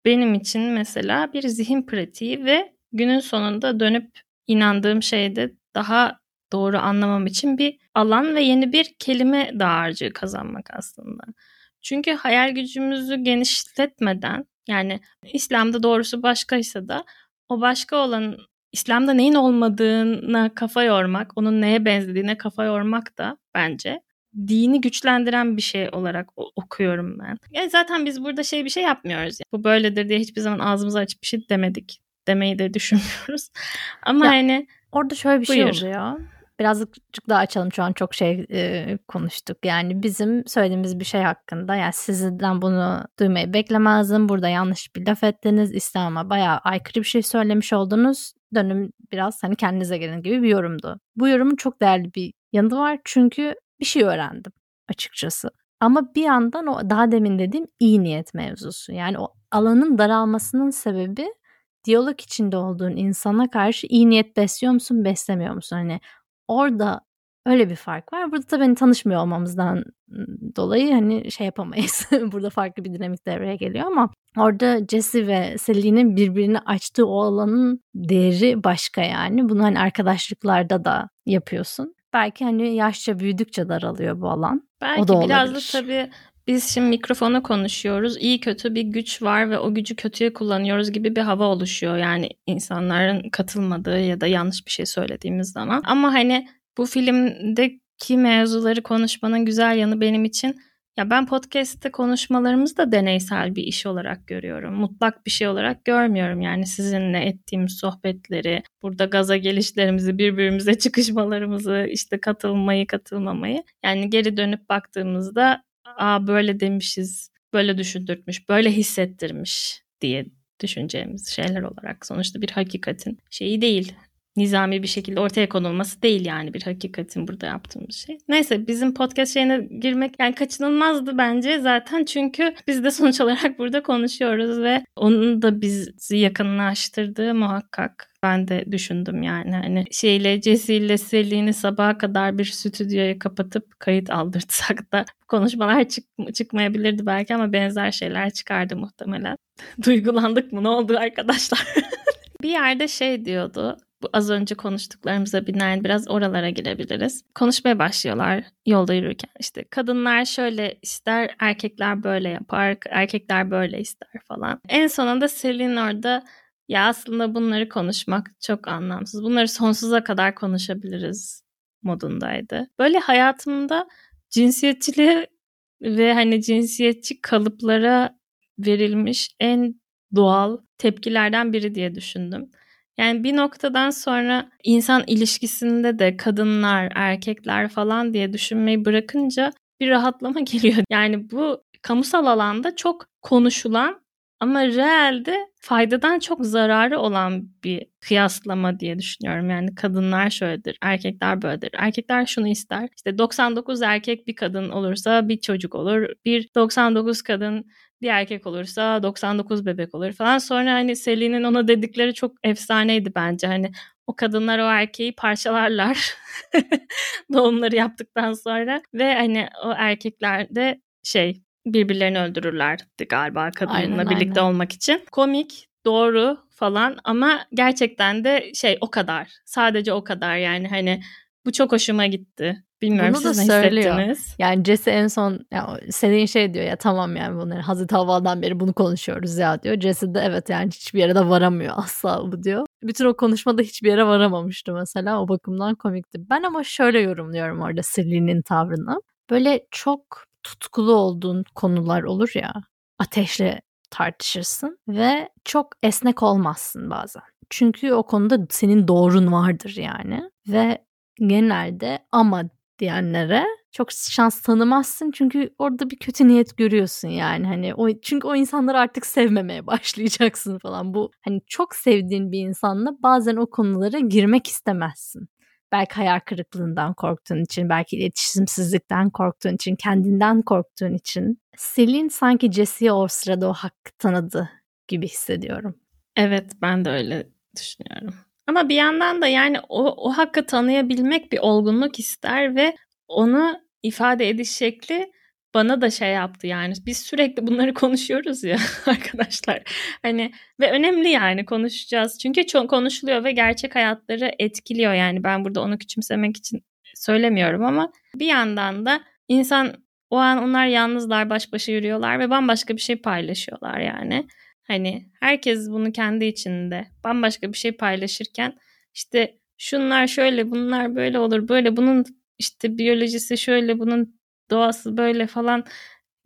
benim için mesela bir zihin pratiği ve günün sonunda dönüp inandığım şeyde daha doğru anlamam için bir alan ve yeni bir kelime dağarcığı kazanmak aslında. Çünkü hayal gücümüzü genişletmeden yani İslam'da doğrusu başkaysa da o başka olan İslam'da neyin olmadığına kafa yormak, onun neye benzediğine kafa yormak da bence dini güçlendiren bir şey olarak okuyorum ben. Yani zaten biz burada şey bir şey yapmıyoruz. Yani. Bu böyledir diye hiçbir zaman ağzımızı açıp bir şey demedik. Demeyi de düşünmüyoruz. Ama ya, hani orada şöyle bir şey buyur. şey oluyor. Birazcık daha açalım şu an çok şey e, konuştuk. Yani bizim söylediğimiz bir şey hakkında yani sizden bunu duymayı beklemezdim. Burada yanlış bir laf ettiniz. İslam'a bayağı aykırı bir şey söylemiş oldunuz. Dönüm biraz hani kendinize gelin gibi bir yorumdu. Bu yorumun çok değerli bir yanı var çünkü bir şey öğrendim açıkçası. Ama bir yandan o daha demin dediğim iyi niyet mevzusu. Yani o alanın daralmasının sebebi diyalog içinde olduğun insana karşı iyi niyet besliyor musun, beslemiyor musun? Hani orada öyle bir fark var. Burada tabii hani tanışmıyor olmamızdan dolayı hani şey yapamayız. Burada farklı bir dinamik devreye geliyor ama orada Jesse ve Sally'nin birbirini açtığı o alanın değeri başka yani. Bunu hani arkadaşlıklarda da yapıyorsun. Belki hani yaşça büyüdükçe daralıyor bu alan. Belki o da biraz da tabii biz şimdi mikrofona konuşuyoruz. İyi kötü bir güç var ve o gücü kötüye kullanıyoruz gibi bir hava oluşuyor. Yani insanların katılmadığı ya da yanlış bir şey söylediğimiz zaman. Ama hani bu filmdeki mevzuları konuşmanın güzel yanı benim için ya ben podcast'te konuşmalarımızı da deneysel bir iş olarak görüyorum. Mutlak bir şey olarak görmüyorum. Yani sizinle ettiğimiz sohbetleri, burada gaza gelişlerimizi, birbirimize çıkışmalarımızı, işte katılmayı, katılmamayı. Yani geri dönüp baktığımızda aa böyle demişiz, böyle düşündürtmüş, böyle hissettirmiş diye düşüneceğimiz şeyler olarak. Sonuçta bir hakikatin şeyi değil nizami bir şekilde ortaya konulması değil yani bir hakikatin burada yaptığımız şey. Neyse bizim podcast şeyine girmek yani kaçınılmazdı bence zaten çünkü biz de sonuç olarak burada konuşuyoruz ve onun da bizi yakınlaştırdığı muhakkak. Ben de düşündüm yani hani şeyle Jesse ile Selin'i sabaha kadar bir stüdyoya kapatıp kayıt aldırtsak da konuşmalar çık çıkmayabilirdi belki ama benzer şeyler çıkardı muhtemelen. Duygulandık mı ne oldu arkadaşlar? bir yerde şey diyordu bu az önce konuştuklarımıza binaen biraz oralara girebiliriz. Konuşmaya başlıyorlar yolda yürürken. işte kadınlar şöyle ister, erkekler böyle yapar, erkekler böyle ister falan. En sonunda Selin orada ya aslında bunları konuşmak çok anlamsız. Bunları sonsuza kadar konuşabiliriz modundaydı. Böyle hayatımda cinsiyetçiliği ve hani cinsiyetçi kalıplara verilmiş en doğal tepkilerden biri diye düşündüm. Yani bir noktadan sonra insan ilişkisinde de kadınlar, erkekler falan diye düşünmeyi bırakınca bir rahatlama geliyor. Yani bu kamusal alanda çok konuşulan ama realde faydadan çok zararı olan bir kıyaslama diye düşünüyorum. Yani kadınlar şöyledir, erkekler böyledir. Erkekler şunu ister. İşte 99 erkek bir kadın olursa bir çocuk olur. Bir 99 kadın bir erkek olursa 99 bebek olur falan. Sonra hani Selin'in ona dedikleri çok efsaneydi bence. Hani o kadınlar o erkeği parçalarlar doğumları yaptıktan sonra ve hani o erkekler de şey birbirlerini öldürürlerdi galiba kadınla aynen, birlikte aynen. olmak için. Komik, doğru falan ama gerçekten de şey o kadar. Sadece o kadar yani hani bu çok hoşuma gitti. Bilmiyorum Bunu da söylüyor. Yani Jesse en son ya, Selin şey diyor ya tamam yani bunları Hazreti Havva'dan beri bunu konuşuyoruz ya diyor. Jesse de evet yani hiçbir yere de varamıyor asla bu diyor. Bütün o konuşmada hiçbir yere varamamıştı mesela o bakımdan komikti. Ben ama şöyle yorumluyorum orada Selin'in tavrını. Böyle çok tutkulu olduğun konular olur ya ateşle tartışırsın ve çok esnek olmazsın bazen. Çünkü o konuda senin doğrun vardır yani ve genelde ama diyenlere çok şans tanımazsın çünkü orada bir kötü niyet görüyorsun yani hani o çünkü o insanları artık sevmemeye başlayacaksın falan bu hani çok sevdiğin bir insanla bazen o konulara girmek istemezsin. Belki hayal kırıklığından korktuğun için, belki iletişimsizlikten korktuğun için, kendinden korktuğun için. Selin sanki Jesse'ye o sırada o hakkı tanıdı gibi hissediyorum. Evet ben de öyle düşünüyorum. Ama bir yandan da yani o, o hakkı tanıyabilmek bir olgunluk ister ve onu ifade ediş şekli bana da şey yaptı yani. Biz sürekli bunları konuşuyoruz ya arkadaşlar. Hani ve önemli yani konuşacağız. Çünkü çok konuşuluyor ve gerçek hayatları etkiliyor yani. Ben burada onu küçümsemek için söylemiyorum ama bir yandan da insan o an onlar yalnızlar baş başa yürüyorlar ve bambaşka bir şey paylaşıyorlar yani Hani herkes bunu kendi içinde bambaşka bir şey paylaşırken işte şunlar şöyle bunlar böyle olur böyle bunun işte biyolojisi şöyle bunun doğası böyle falan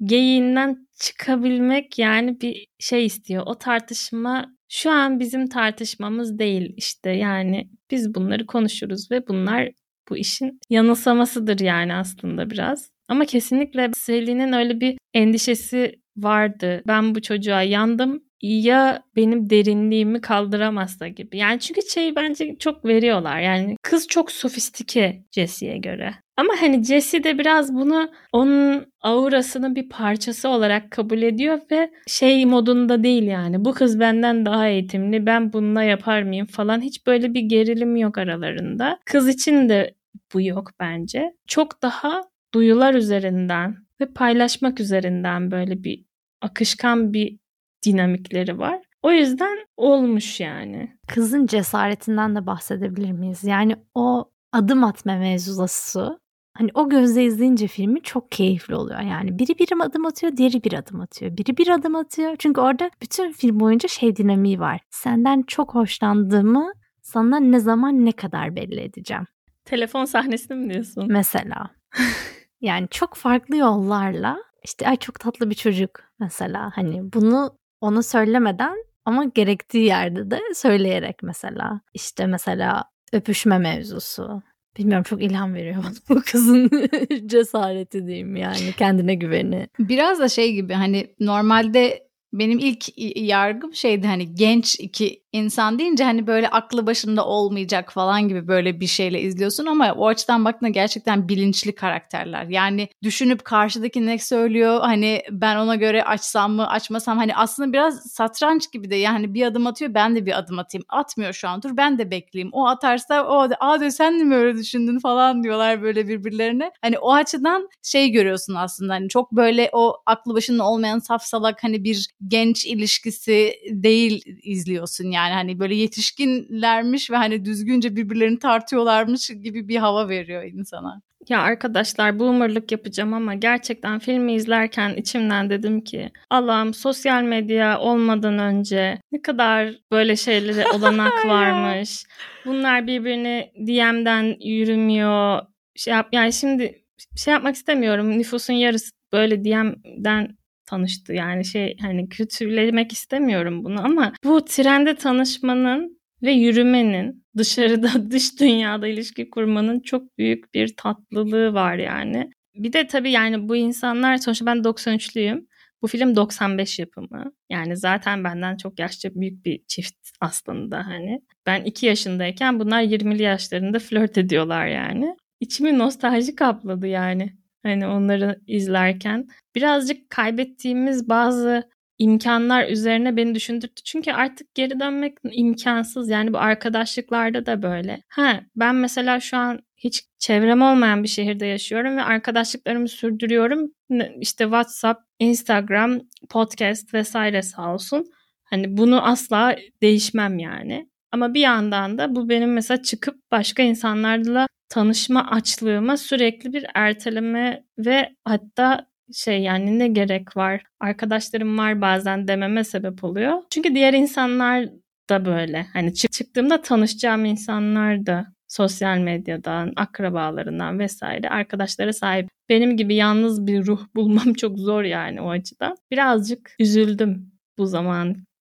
geyiğinden çıkabilmek yani bir şey istiyor. O tartışma şu an bizim tartışmamız değil işte yani biz bunları konuşuruz ve bunlar bu işin yanılsamasıdır yani aslında biraz. Ama kesinlikle Sally'nin öyle bir endişesi vardı. Ben bu çocuğa yandım ya benim derinliğimi kaldıramazsa gibi. Yani çünkü şey bence çok veriyorlar. Yani kız çok sofistike Jesse'ye göre. Ama hani Jesse de biraz bunu onun aurasının bir parçası olarak kabul ediyor ve şey modunda değil yani. Bu kız benden daha eğitimli ben bununla yapar mıyım falan. Hiç böyle bir gerilim yok aralarında. Kız için de bu yok bence. Çok daha duyular üzerinden ve paylaşmak üzerinden böyle bir akışkan bir dinamikleri var. O yüzden olmuş yani. Kızın cesaretinden de bahsedebilir miyiz? Yani o adım atma mevzusu hani o gözle izleyince filmi çok keyifli oluyor. Yani biri bir adım atıyor, diğeri bir adım atıyor. Biri bir adım atıyor. Çünkü orada bütün film boyunca şey dinamiği var. Senden çok hoşlandığımı sana ne zaman ne kadar belli edeceğim. Telefon sahnesini mi diyorsun? Mesela. yani çok farklı yollarla işte ay çok tatlı bir çocuk mesela hani bunu ona söylemeden ama gerektiği yerde de söyleyerek mesela. işte mesela öpüşme mevzusu. Bilmiyorum çok ilham veriyor bana bu kızın cesareti diyeyim yani kendine güveni. Biraz da şey gibi hani normalde benim ilk yargım şeydi hani genç iki insan deyince hani böyle aklı başında olmayacak falan gibi böyle bir şeyle izliyorsun ama o açıdan baktığında gerçekten bilinçli karakterler. Yani düşünüp karşıdaki ne söylüyor hani ben ona göre açsam mı açmasam hani aslında biraz satranç gibi de yani bir adım atıyor ben de bir adım atayım. Atmıyor şu an dur ben de bekleyeyim. O atarsa o aa diyor sen de mi öyle düşündün falan diyorlar böyle birbirlerine. Hani o açıdan şey görüyorsun aslında hani çok böyle o aklı başında olmayan saf salak hani bir genç ilişkisi değil izliyorsun yani yani hani böyle yetişkinlermiş ve hani düzgünce birbirlerini tartıyorlarmış gibi bir hava veriyor insana. Ya arkadaşlar boomerlık yapacağım ama gerçekten filmi izlerken içimden dedim ki Allah'ım sosyal medya olmadan önce ne kadar böyle şeylere olanak varmış. Bunlar birbirini DM'den yürümüyor. Şey yap yani şimdi şey yapmak istemiyorum. Nüfusun yarısı böyle DM'den tanıştı. Yani şey hani kötülemek istemiyorum bunu ama bu trende tanışmanın ve yürümenin dışarıda dış dünyada ilişki kurmanın çok büyük bir tatlılığı var yani. Bir de tabii yani bu insanlar sonuçta ben 93'lüyüm. Bu film 95 yapımı. Yani zaten benden çok yaşça büyük bir çift aslında hani. Ben 2 yaşındayken bunlar 20'li yaşlarında flört ediyorlar yani. İçimi nostalji kapladı yani. Hani onları izlerken birazcık kaybettiğimiz bazı imkanlar üzerine beni düşündürttü. Çünkü artık geri dönmek imkansız. Yani bu arkadaşlıklarda da böyle. Ha ben mesela şu an hiç çevrem olmayan bir şehirde yaşıyorum ve arkadaşlıklarımı sürdürüyorum. İşte WhatsApp, Instagram, podcast vesaire sağ olsun. Hani bunu asla değişmem yani. Ama bir yandan da bu benim mesela çıkıp başka insanlarla tanışma açlığıma sürekli bir erteleme ve hatta şey yani ne gerek var arkadaşlarım var bazen dememe sebep oluyor. Çünkü diğer insanlar da böyle hani çık çıktığımda tanışacağım insanlar da sosyal medyadan, akrabalarından vesaire arkadaşlara sahip. Benim gibi yalnız bir ruh bulmam çok zor yani o açıdan. Birazcık üzüldüm bu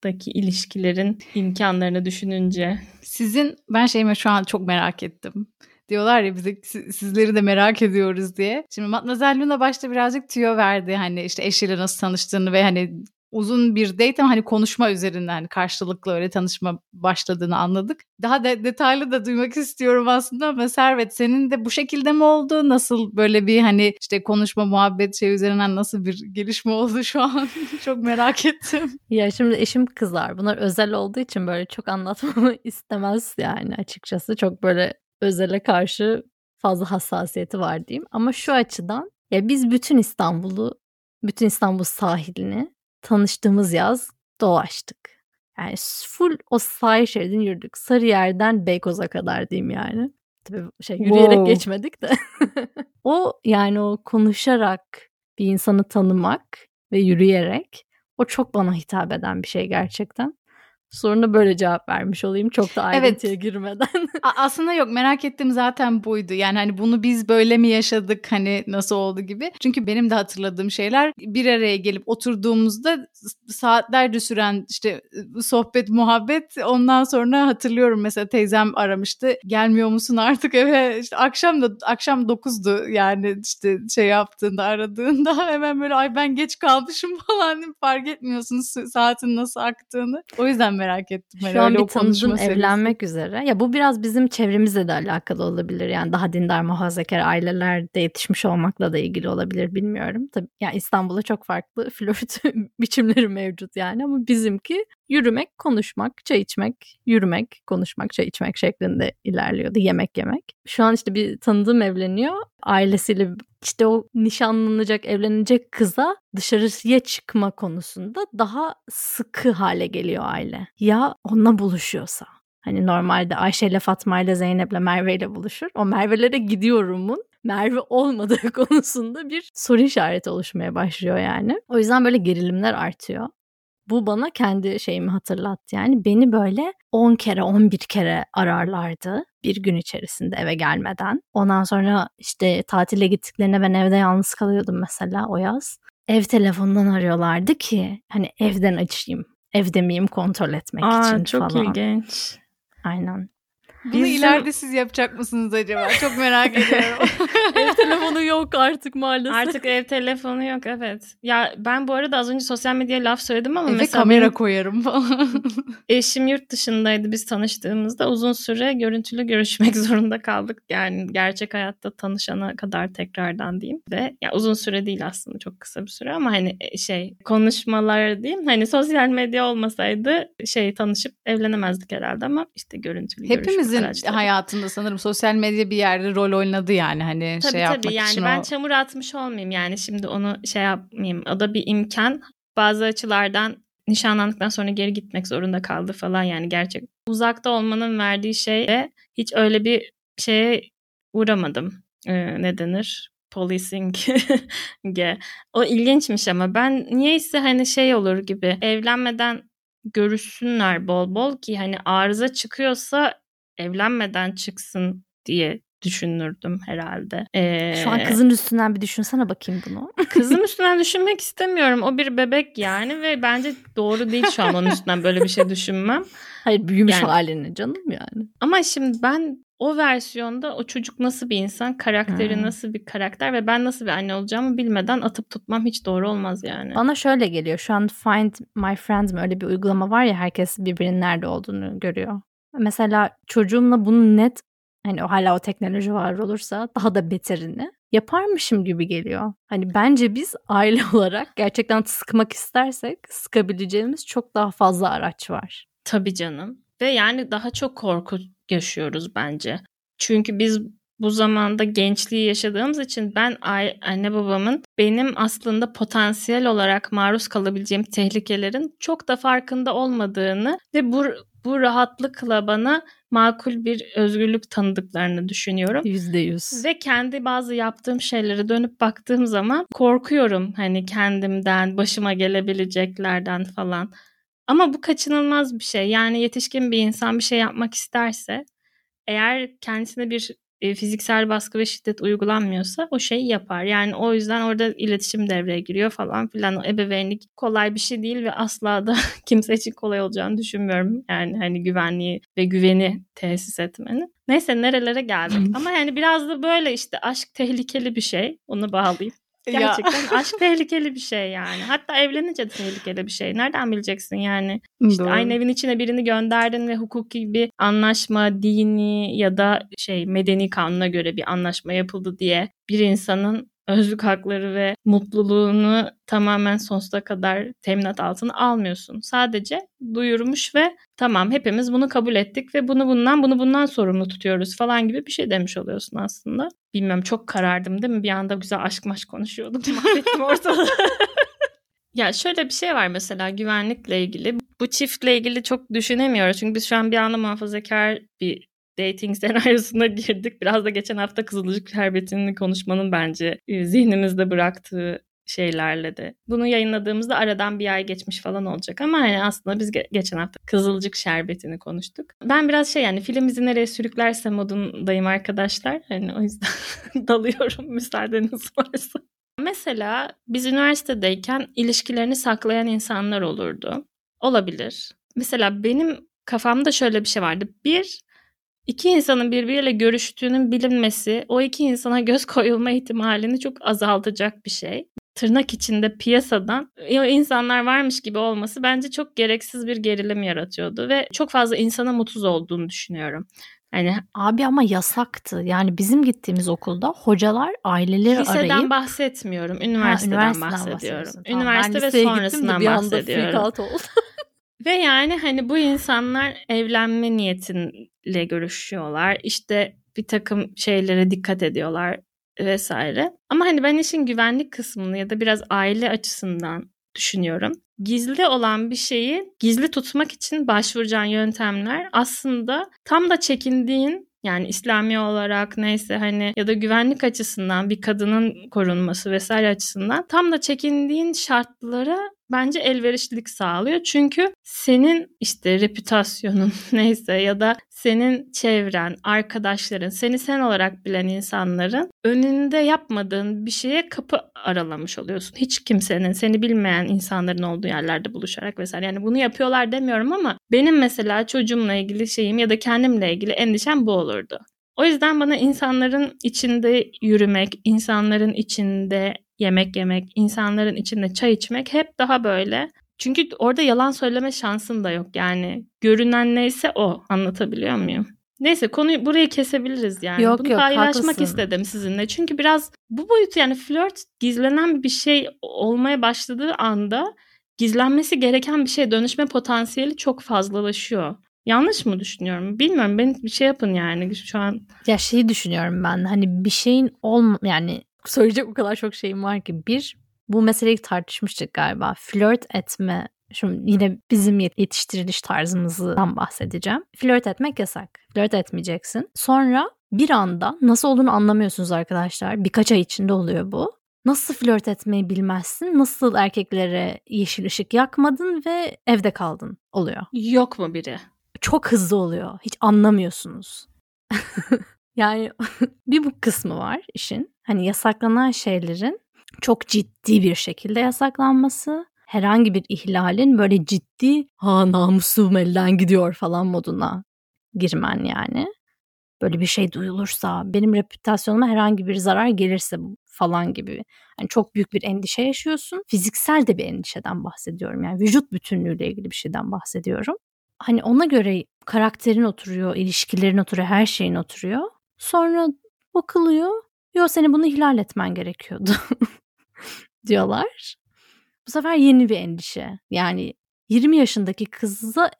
zamandaki ilişkilerin imkanlarını düşününce. Sizin ben şeyimi şu an çok merak ettim diyorlar ya bize sizleri de merak ediyoruz diye. Şimdi Matmazel Luna başta birazcık tüyo verdi hani işte eşiyle nasıl tanıştığını ve hani uzun bir date ama hani konuşma üzerinden hani karşılıklı öyle tanışma başladığını anladık. Daha de, detaylı da duymak istiyorum aslında ama Servet senin de bu şekilde mi oldu? Nasıl böyle bir hani işte konuşma muhabbet şey üzerinden nasıl bir gelişme oldu şu an? çok merak ettim. Ya şimdi eşim kızlar. Bunlar özel olduğu için böyle çok anlatmamı istemez yani açıkçası. Çok böyle özele karşı fazla hassasiyeti var diyeyim. Ama şu açıdan ya biz bütün İstanbul'u, bütün İstanbul sahilini tanıştığımız yaz dolaştık. Yani full o sahil şeridini yürüdük. Sarıyer'den Beykoz'a kadar diyeyim yani. Tabii şey yürüyerek wow. geçmedik de. o yani o konuşarak bir insanı tanımak ve yürüyerek o çok bana hitap eden bir şey gerçekten. Soruna böyle cevap vermiş olayım çok da ayrıntıya evet. girmeden. aslında yok merak ettiğim zaten buydu. Yani hani bunu biz böyle mi yaşadık hani nasıl oldu gibi. Çünkü benim de hatırladığım şeyler bir araya gelip oturduğumuzda saatlerce süren işte sohbet muhabbet ondan sonra hatırlıyorum mesela teyzem aramıştı. Gelmiyor musun artık eve? İşte akşam da akşam 9'du yani işte şey yaptığında aradığında hemen böyle ay ben geç kalmışım falan fark etmiyorsun saatin nasıl aktığını. O yüzden merak ettim. Hani Şu an bir tanıdığım evlenmek üzere. Ya bu biraz bizim çevremizle de alakalı olabilir. Yani daha dindar muhafazakar ailelerde yetişmiş olmakla da ilgili olabilir bilmiyorum. Tabii yani İstanbul'da çok farklı flört biçimleri mevcut yani ama bizimki yürümek, konuşmak, çay içmek, yürümek, konuşmak, çay içmek şeklinde ilerliyordu. Yemek yemek. Şu an işte bir tanıdığım evleniyor. Ailesiyle işte o nişanlanacak, evlenecek kıza dışarıya çıkma konusunda daha sıkı hale geliyor aile. Ya onunla buluşuyorsa. Hani normalde Ayşe ile Fatma ile Zeynep ile Merve ile buluşur. O Merve'lere gidiyorumun Merve olmadığı konusunda bir soru işareti oluşmaya başlıyor yani. O yüzden böyle gerilimler artıyor. Bu bana kendi şeyimi hatırlattı. Yani beni böyle 10 kere 11 kere ararlardı bir gün içerisinde eve gelmeden. Ondan sonra işte tatile gittiklerinde ben evde yalnız kalıyordum mesela o yaz. Ev telefonundan arıyorlardı ki hani evden açayım. Evde miyim kontrol etmek Aa, için çok falan. Çok ilginç. Aynen. Bunu ileride siz yapacak mısınız acaba? Çok merak ediyorum. ev telefonu yok artık maalesef. Artık ev telefonu yok evet. Ya ben bu arada az önce sosyal medyaya laf söyledim ama Eve mesela kamera benim... koyarım falan. eşim yurt dışındaydı biz tanıştığımızda uzun süre görüntülü görüşmek zorunda kaldık. Yani gerçek hayatta tanışana kadar tekrardan diyeyim ve ya uzun süre değil aslında çok kısa bir süre ama hani e, şey konuşmalar diyeyim hani sosyal medya olmasaydı şey tanışıp evlenemezdik herhalde ama işte görüntülü Hepimiz Hepimizin hayatında sanırım sosyal medya bir yerde rol oynadı yani hani tabii, şey yapmak tabii. yani için ben o... çamur atmış olmayayım yani şimdi onu şey yapmayayım. O da bir imkan. Bazı açılardan nişanlandıktan sonra geri gitmek zorunda kaldı falan yani gerçek. Uzakta olmanın verdiği şey ve hiç öyle bir şeye uğramadım. Ee, ne denir? policing o ilginçmiş ama ben niyeyse hani şey olur gibi evlenmeden görüşsünler bol bol ki hani arıza çıkıyorsa evlenmeden çıksın diye düşünürdüm herhalde. Ee, Şu an kızın üstünden bir düşünsene bakayım bunu. kızın üstünden düşünmek istemiyorum. O bir bebek yani ve bence doğru değil şu an onun üstünden böyle bir şey düşünmem. Hayır büyümüş yani, halini canım yani. Ama şimdi ben o versiyonda o çocuk nasıl bir insan, karakteri hmm. nasıl bir karakter ve ben nasıl bir anne olacağımı bilmeden atıp tutmam hiç doğru olmaz yani. Bana şöyle geliyor. Şu an Find My Friends mi öyle bir uygulama var ya herkes birbirinin nerede olduğunu görüyor. Mesela çocuğumla bunu net hani hala o teknoloji var olursa daha da beterini yaparmışım gibi geliyor. Hani bence biz aile olarak gerçekten sıkmak istersek sıkabileceğimiz çok daha fazla araç var. Tabii canım. Ve yani daha çok korku yaşıyoruz bence. Çünkü biz bu zamanda gençliği yaşadığımız için ben anne babamın benim aslında potansiyel olarak maruz kalabileceğim tehlikelerin çok da farkında olmadığını ve bu bu rahatlıkla bana makul bir özgürlük tanıdıklarını düşünüyorum. Yüzde yüz. Ve kendi bazı yaptığım şeylere dönüp baktığım zaman korkuyorum hani kendimden, başıma gelebileceklerden falan. Ama bu kaçınılmaz bir şey. Yani yetişkin bir insan bir şey yapmak isterse eğer kendisine bir e, fiziksel baskı ve şiddet uygulanmıyorsa o şeyi yapar. Yani o yüzden orada iletişim devreye giriyor falan filan. O ebeveynlik kolay bir şey değil ve asla da kimse için kolay olacağını düşünmüyorum. Yani hani güvenliği ve güveni tesis etmenin. Neyse nerelere geldik. Ama yani biraz da böyle işte aşk tehlikeli bir şey. Onu bağlayayım. Gerçekten aşk tehlikeli bir şey yani. Hatta evlenince de tehlikeli bir şey. Nereden bileceksin yani? İşte Doğru. aynı evin içine birini gönderdin ve hukuki bir anlaşma, dini ya da şey medeni kanuna göre bir anlaşma yapıldı diye bir insanın özlük hakları ve mutluluğunu tamamen sonsuza kadar teminat altına almıyorsun. Sadece duyurmuş ve tamam hepimiz bunu kabul ettik ve bunu bundan bunu bundan sorumlu tutuyoruz falan gibi bir şey demiş oluyorsun aslında. Bilmiyorum çok karardım değil mi? Bir anda güzel aşk maş konuşuyordum. Mahvettim ortalığı. Ya şöyle bir şey var mesela güvenlikle ilgili. Bu çiftle ilgili çok düşünemiyoruz. Çünkü biz şu an bir anda muhafazakar bir dating senaryosuna girdik. Biraz da geçen hafta Kızılcık Şerbeti'nin konuşmanın bence e, zihnimizde bıraktığı şeylerle de. Bunu yayınladığımızda aradan bir ay geçmiş falan olacak ama hani aslında biz ge- geçen hafta Kızılcık Şerbeti'ni konuştuk. Ben biraz şey yani film bizi nereye sürüklerse modundayım arkadaşlar. Hani o yüzden dalıyorum müsaadeniz varsa. Mesela biz üniversitedeyken ilişkilerini saklayan insanlar olurdu. Olabilir. Mesela benim kafamda şöyle bir şey vardı. Bir, iki insanın birbiriyle görüştüğünün bilinmesi o iki insana göz koyulma ihtimalini çok azaltacak bir şey. Tırnak içinde piyasadan insanlar varmış gibi olması bence çok gereksiz bir gerilim yaratıyordu ve çok fazla insana mutsuz olduğunu düşünüyorum. Hani Abi ama yasaktı. Yani bizim gittiğimiz okulda hocalar aileleri liseden arayıp bahsetmiyorum, üniversiteden, Ha, üniversiteden bahsediyorum. Tamam, Üniversite ve sonrasından bir anda bahsediyorum. out oldum. Ve yani hani bu insanlar evlenme niyetiyle görüşüyorlar. İşte bir takım şeylere dikkat ediyorlar vesaire. Ama hani ben işin güvenlik kısmını ya da biraz aile açısından düşünüyorum. Gizli olan bir şeyi gizli tutmak için başvuracağın yöntemler aslında tam da çekindiğin yani İslami olarak neyse hani ya da güvenlik açısından bir kadının korunması vesaire açısından tam da çekindiğin şartlara bence elverişlilik sağlıyor. Çünkü senin işte reputasyonun neyse ya da senin çevren, arkadaşların, seni sen olarak bilen insanların önünde yapmadığın bir şeye kapı aralamış oluyorsun. Hiç kimsenin, seni bilmeyen insanların olduğu yerlerde buluşarak vesaire. Yani bunu yapıyorlar demiyorum ama benim mesela çocuğumla ilgili şeyim ya da kendimle ilgili endişem bu olurdu. O yüzden bana insanların içinde yürümek, insanların içinde yemek yemek, insanların içinde çay içmek hep daha böyle. Çünkü orada yalan söyleme şansın da yok. Yani görünen neyse o. Anlatabiliyor muyum? Neyse konuyu burayı kesebiliriz yani. Yok, Bunu yok, paylaşmak haklısın. istedim sizinle. Çünkü biraz bu boyutu yani flört gizlenen bir şey olmaya başladığı anda gizlenmesi gereken bir şeye dönüşme potansiyeli çok fazlalaşıyor. Yanlış mı düşünüyorum? Bilmiyorum. Ben bir şey yapın yani şu an. Ya şeyi düşünüyorum ben hani bir şeyin olma yani söyleyecek o kadar çok şeyim var ki bir bu meseleyi tartışmıştık galiba flört etme Şimdi yine bizim yetiştiriliş tarzımızdan bahsedeceğim. Flört etmek yasak. Flört etmeyeceksin. Sonra bir anda nasıl olduğunu anlamıyorsunuz arkadaşlar. Birkaç ay içinde oluyor bu. Nasıl flört etmeyi bilmezsin? Nasıl erkeklere yeşil ışık yakmadın ve evde kaldın oluyor. Yok mu biri? Çok hızlı oluyor. Hiç anlamıyorsunuz. yani bir bu kısmı var işin. Hani yasaklanan şeylerin çok ciddi bir şekilde yasaklanması. Herhangi bir ihlalin böyle ciddi ha namusum elden gidiyor falan moduna girmen yani. Böyle bir şey duyulursa, benim reputasyonuma herhangi bir zarar gelirse falan gibi. Yani çok büyük bir endişe yaşıyorsun. Fiziksel de bir endişeden bahsediyorum. Yani vücut bütünlüğüyle ilgili bir şeyden bahsediyorum. Hani ona göre karakterin oturuyor, ilişkilerin oturuyor, her şeyin oturuyor. Sonra bakılıyor. Yo seni bunu ihlal etmen gerekiyordu diyorlar. Bu sefer yeni bir endişe. Yani 20 yaşındaki kızı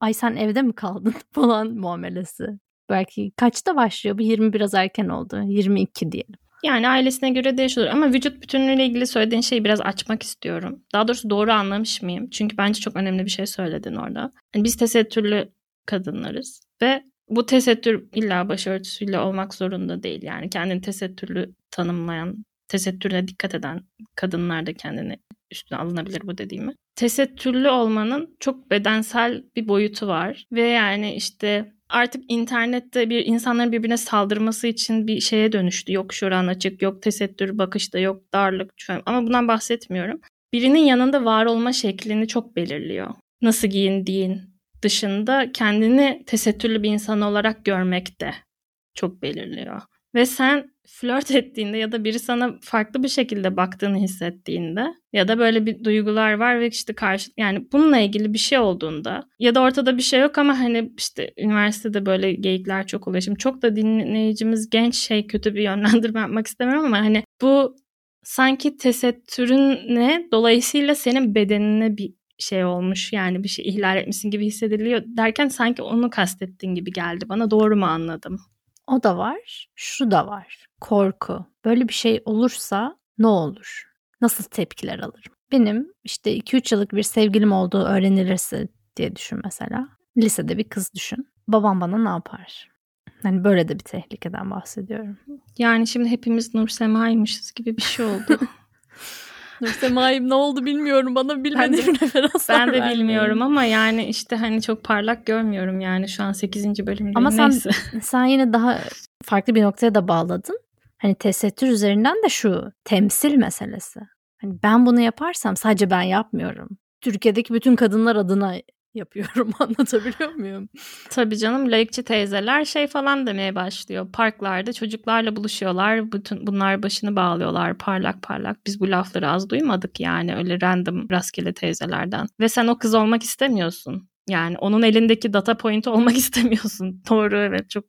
ay sen evde mi kaldın falan muamelesi. Belki kaçta başlıyor? Bu 20 biraz erken oldu. 22 diyelim. Yani ailesine göre değişiyor ama vücut bütünlüğüyle ilgili söylediğin şeyi biraz açmak istiyorum. Daha doğrusu doğru anlamış mıyım? Çünkü bence çok önemli bir şey söyledin orada. Yani biz tesettürlü kadınlarız ve bu tesettür illa başörtüsüyle olmak zorunda değil. Yani kendini tesettürlü tanımlayan, tesettürüne dikkat eden kadınlar da kendini üstüne alınabilir bu dediğimi. Tesettürlü olmanın çok bedensel bir boyutu var ve yani işte artık internette bir insanların birbirine saldırması için bir şeye dönüştü. Yok şuran açık, yok tesettür bakışta, yok darlık. Ama bundan bahsetmiyorum. Birinin yanında var olma şeklini çok belirliyor. Nasıl giyindiğin dışında kendini tesettürlü bir insan olarak görmek de çok belirliyor. Ve sen flört ettiğinde ya da biri sana farklı bir şekilde baktığını hissettiğinde ya da böyle bir duygular var ve işte karşı yani bununla ilgili bir şey olduğunda ya da ortada bir şey yok ama hani işte üniversitede böyle geyikler çok oluyor. Şimdi çok da dinleyicimiz genç şey kötü bir yönlendirme yapmak istemiyorum ama hani bu sanki tesettürüne dolayısıyla senin bedenine bir şey olmuş yani bir şey ihlal etmişsin gibi hissediliyor derken sanki onu kastettiğin gibi geldi bana doğru mu anladım? O da var, şu da var. Korku. Böyle bir şey olursa ne olur? Nasıl tepkiler alırım? Benim işte 2-3 yıllık bir sevgilim olduğu öğrenilirse diye düşün mesela. Lisede bir kız düşün. Babam bana ne yapar? Hani böyle de bir tehlikeden bahsediyorum. Yani şimdi hepimiz Nur Sema'ymışız gibi bir şey oldu. Nursema'yım ne oldu bilmiyorum. Bana bilmediğim referanslar Ben de bilmiyorum ama yani işte hani çok parlak görmüyorum yani şu an 8. bölümde. Ama sen sen yine daha farklı bir noktaya da bağladın. Hani tesettür üzerinden de şu temsil meselesi. Hani ben bunu yaparsam sadece ben yapmıyorum. Türkiye'deki bütün kadınlar adına yapıyorum. Anlatabiliyor muyum? Tabii canım laikçi teyzeler şey falan demeye başlıyor. Parklarda çocuklarla buluşuyorlar. Bütün bunlar başını bağlıyorlar parlak parlak. Biz bu lafları az duymadık yani öyle random rastgele teyzelerden. Ve sen o kız olmak istemiyorsun. Yani onun elindeki data point olmak istemiyorsun. Doğru evet çok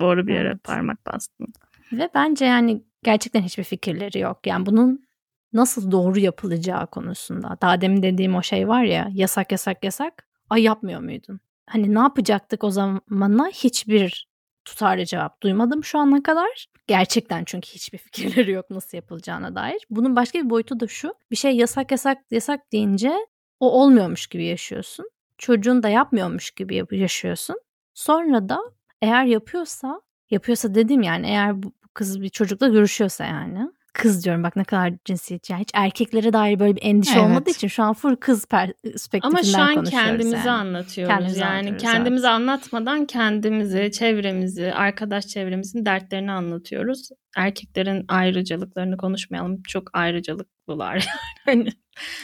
doğru bir yere Evet. parmak bastın. Ve bence yani gerçekten hiçbir fikirleri yok. Yani bunun nasıl doğru yapılacağı konusunda. Daha demin dediğim o şey var ya yasak yasak yasak. Ay yapmıyor muydun? Hani ne yapacaktık o zamana hiçbir tutarlı cevap duymadım şu ana kadar. Gerçekten çünkü hiçbir fikirleri yok nasıl yapılacağına dair. Bunun başka bir boyutu da şu. Bir şey yasak yasak yasak deyince o olmuyormuş gibi yaşıyorsun. Çocuğun da yapmıyormuş gibi yaşıyorsun. Sonra da eğer yapıyorsa, yapıyorsa dedim yani eğer bu kız bir çocukla görüşüyorsa yani. Kız diyorum bak ne kadar cinsiyetçi. Yani hiç erkeklere dair böyle bir endişe Evet. olmadığı için şu an full kız perspektifinden Ama şu an konuşuyoruz kendimizi yani. anlatıyoruz. Kendimizi yani anlatıyoruz, kendimizi anlatmadan kendimizi, çevremizi, arkadaş çevremizin dertlerini anlatıyoruz. Erkeklerin ayrıcalıklarını konuşmayalım. Çok ayrıcalıklılar yani.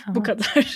bu kadar.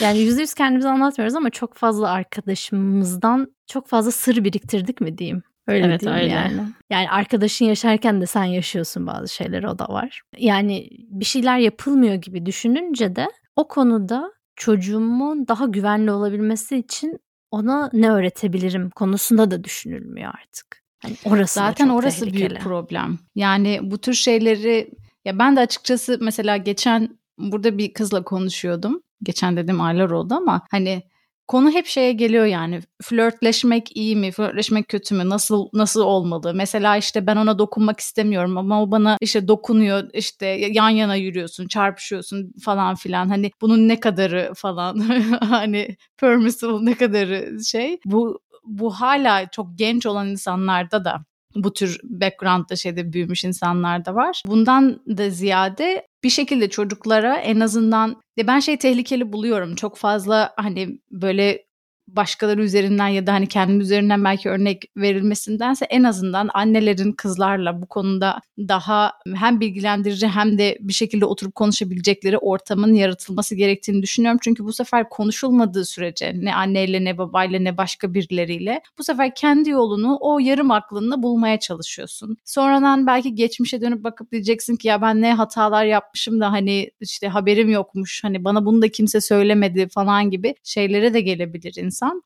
Yani yüzde yüz kendimizi anlatmıyoruz ama çok fazla arkadaşımızdan çok fazla sır biriktirdik mi diyeyim. Öyle Evet, diyeyim öyle. yani. Yani arkadaşın yaşarken de sen yaşıyorsun bazı şeyleri o da var. Yani bir şeyler yapılmıyor gibi düşününce de o konuda çocuğumun daha güvenli olabilmesi için ona ne öğretebilirim konusunda da düşünülmüyor artık. Hani orası Zaten orası tehlikeli. büyük problem. Yani bu tür şeyleri ya ben de açıkçası mesela geçen burada bir kızla konuşuyordum. Geçen dedim aylar oldu ama hani konu hep şeye geliyor yani flörtleşmek iyi mi flörtleşmek kötü mü nasıl nasıl olmalı? Mesela işte ben ona dokunmak istemiyorum ama o bana işte dokunuyor işte yan yana yürüyorsun çarpışıyorsun falan filan. Hani bunun ne kadarı falan hani permissible ne kadarı şey. Bu bu hala çok genç olan insanlarda da bu tür background'da şeyde büyümüş insanlar da var. Bundan da ziyade bir şekilde çocuklara en azından de ben şey tehlikeli buluyorum. Çok fazla hani böyle başkaları üzerinden ya da hani kendim üzerinden belki örnek verilmesindense en azından annelerin kızlarla bu konuda daha hem bilgilendirici hem de bir şekilde oturup konuşabilecekleri ortamın yaratılması gerektiğini düşünüyorum. Çünkü bu sefer konuşulmadığı sürece ne anneyle ne babayla ne başka birileriyle bu sefer kendi yolunu o yarım aklınla bulmaya çalışıyorsun. Sonradan belki geçmişe dönüp bakıp diyeceksin ki ya ben ne hatalar yapmışım da hani işte haberim yokmuş hani bana bunu da kimse söylemedi falan gibi şeylere de gelebilir.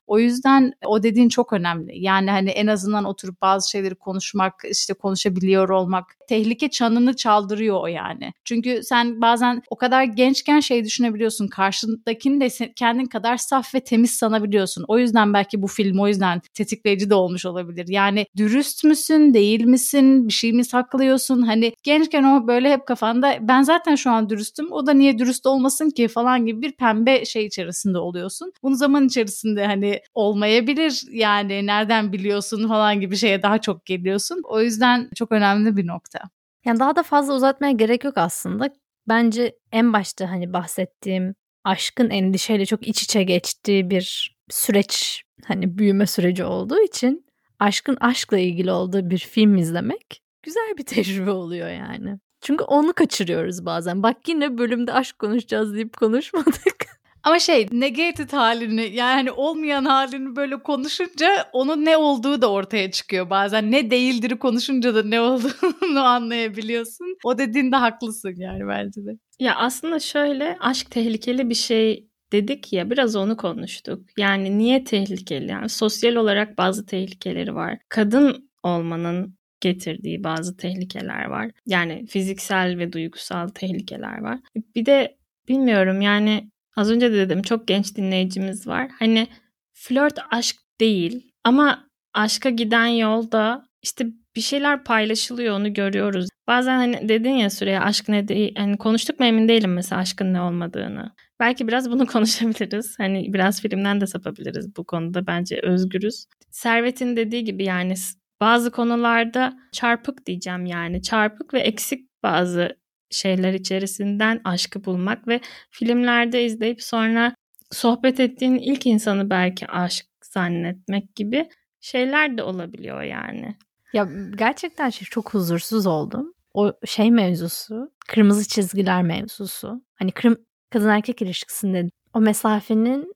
O yüzden o dediğin çok önemli. Yani hani en azından oturup bazı şeyleri konuşmak, işte konuşabiliyor olmak tehlike çanını çaldırıyor o yani. Çünkü sen bazen o kadar gençken şey düşünebiliyorsun. Karşındakini de kendin kadar saf ve temiz sanabiliyorsun. O yüzden belki bu film o yüzden tetikleyici de olmuş olabilir. Yani dürüst müsün, değil misin? Bir şey mi saklıyorsun? Hani gençken o böyle hep kafanda ben zaten şu an dürüstüm. O da niye dürüst olmasın ki falan gibi bir pembe şey içerisinde oluyorsun. Bunu zaman içerisinde hani olmayabilir. Yani nereden biliyorsun falan gibi şeye daha çok geliyorsun. O yüzden çok önemli bir nokta. Yani daha da fazla uzatmaya gerek yok aslında. Bence en başta hani bahsettiğim aşkın endişeyle çok iç içe geçtiği bir süreç hani büyüme süreci olduğu için aşkın aşkla ilgili olduğu bir film izlemek güzel bir tecrübe oluyor yani. Çünkü onu kaçırıyoruz bazen. Bak yine bölümde aşk konuşacağız deyip konuşmadık. Ama şey negated halini yani hani olmayan halini böyle konuşunca onun ne olduğu da ortaya çıkıyor bazen. Ne değildir'i konuşunca da ne olduğunu anlayabiliyorsun. O dediğinde haklısın yani bence de. Ya aslında şöyle aşk tehlikeli bir şey dedik ya biraz onu konuştuk. Yani niye tehlikeli? Yani sosyal olarak bazı tehlikeleri var. Kadın olmanın getirdiği bazı tehlikeler var. Yani fiziksel ve duygusal tehlikeler var. Bir de bilmiyorum yani az önce de dedim çok genç dinleyicimiz var. Hani flört aşk değil ama aşka giden yolda işte bir şeyler paylaşılıyor onu görüyoruz. Bazen hani dedin ya süreye aşk ne değil hani konuştuk mu emin değilim mesela aşkın ne olmadığını. Belki biraz bunu konuşabiliriz. Hani biraz filmden de sapabiliriz bu konuda bence özgürüz. Servet'in dediği gibi yani bazı konularda çarpık diyeceğim yani çarpık ve eksik bazı şeyler içerisinden aşkı bulmak ve filmlerde izleyip sonra sohbet ettiğin ilk insanı belki aşk zannetmek gibi şeyler de olabiliyor yani. Ya gerçekten şey çok huzursuz oldum. O şey mevzusu, kırmızı çizgiler mevzusu. Hani kırm kadın erkek ilişkisinde o mesafenin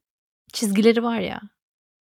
çizgileri var ya.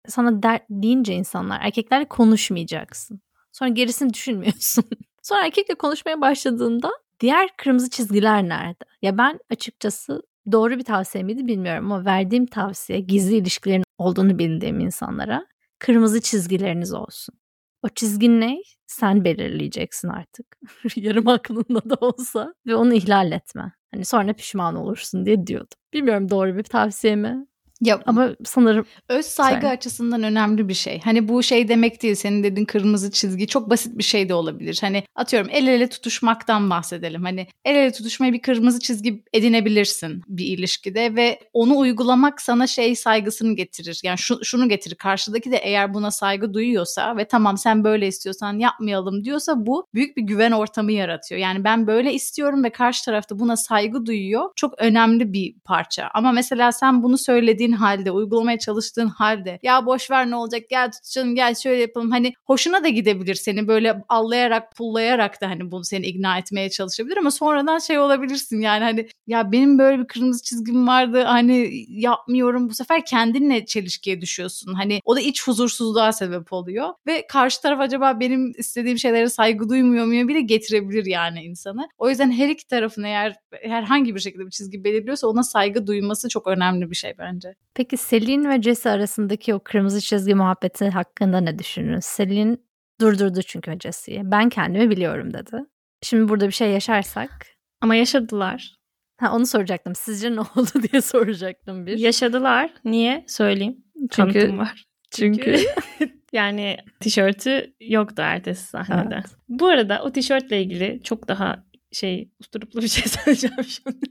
Sana der deyince insanlar erkeklerle konuşmayacaksın. Sonra gerisini düşünmüyorsun. Sonra erkekle konuşmaya başladığında diğer kırmızı çizgiler nerede? Ya ben açıkçası doğru bir tavsiye miydi bilmiyorum ama verdiğim tavsiye gizli ilişkilerin olduğunu bildiğim insanlara kırmızı çizgileriniz olsun. O çizgin ne? Sen belirleyeceksin artık. Yarım aklında da olsa ve onu ihlal etme. Hani sonra pişman olursun diye diyordum. Bilmiyorum doğru bir tavsiye mi? Ya Ama sanırım öz saygı Söyle. açısından önemli bir şey. Hani bu şey demek değil senin dediğin kırmızı çizgi çok basit bir şey de olabilir. Hani atıyorum el ele tutuşmaktan bahsedelim. Hani el ele tutuşmayı bir kırmızı çizgi edinebilirsin bir ilişkide ve onu uygulamak sana şey saygısını getirir. Yani şu, şunu getirir karşıdaki de eğer buna saygı duyuyorsa ve tamam sen böyle istiyorsan yapmayalım diyorsa bu büyük bir güven ortamı yaratıyor. Yani ben böyle istiyorum ve karşı tarafta buna saygı duyuyor. Çok önemli bir parça. Ama mesela sen bunu söylediğin halde, uygulamaya çalıştığın halde ya boş ver ne olacak gel tutuşalım gel şöyle yapalım. Hani hoşuna da gidebilir seni böyle allayarak pullayarak da hani bunu seni ikna etmeye çalışabilir ama sonradan şey olabilirsin yani hani ya benim böyle bir kırmızı çizgim vardı hani yapmıyorum bu sefer kendinle çelişkiye düşüyorsun. Hani o da iç huzursuzluğa sebep oluyor ve karşı taraf acaba benim istediğim şeylere saygı duymuyor mu bile getirebilir yani insanı. O yüzden her iki tarafın eğer herhangi bir şekilde bir çizgi belirliyorsa ona saygı duyması çok önemli bir şey bence. Peki Selin ve Jesse arasındaki o kırmızı çizgi muhabbeti hakkında ne düşünüyorsunuz? Selin durdurdu çünkü Jesse'yi. Ben kendimi biliyorum dedi. Şimdi burada bir şey yaşarsak. Ama yaşadılar. Ha onu soracaktım. Sizce ne oldu diye soracaktım bir. Yaşadılar. Niye? Söyleyeyim. Çünkü Kanıtım var. çünkü yani tişörtü yoktu ertesi sahnede. Evet. Bu arada o tişörtle ilgili çok daha şey usturuplu bir şey söyleyeceğim şimdi.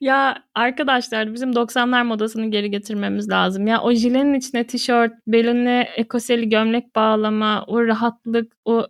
ya arkadaşlar bizim 90'lar modasını geri getirmemiz lazım. Ya o jilenin içine tişört, beline ekoseli gömlek bağlama, o rahatlık, o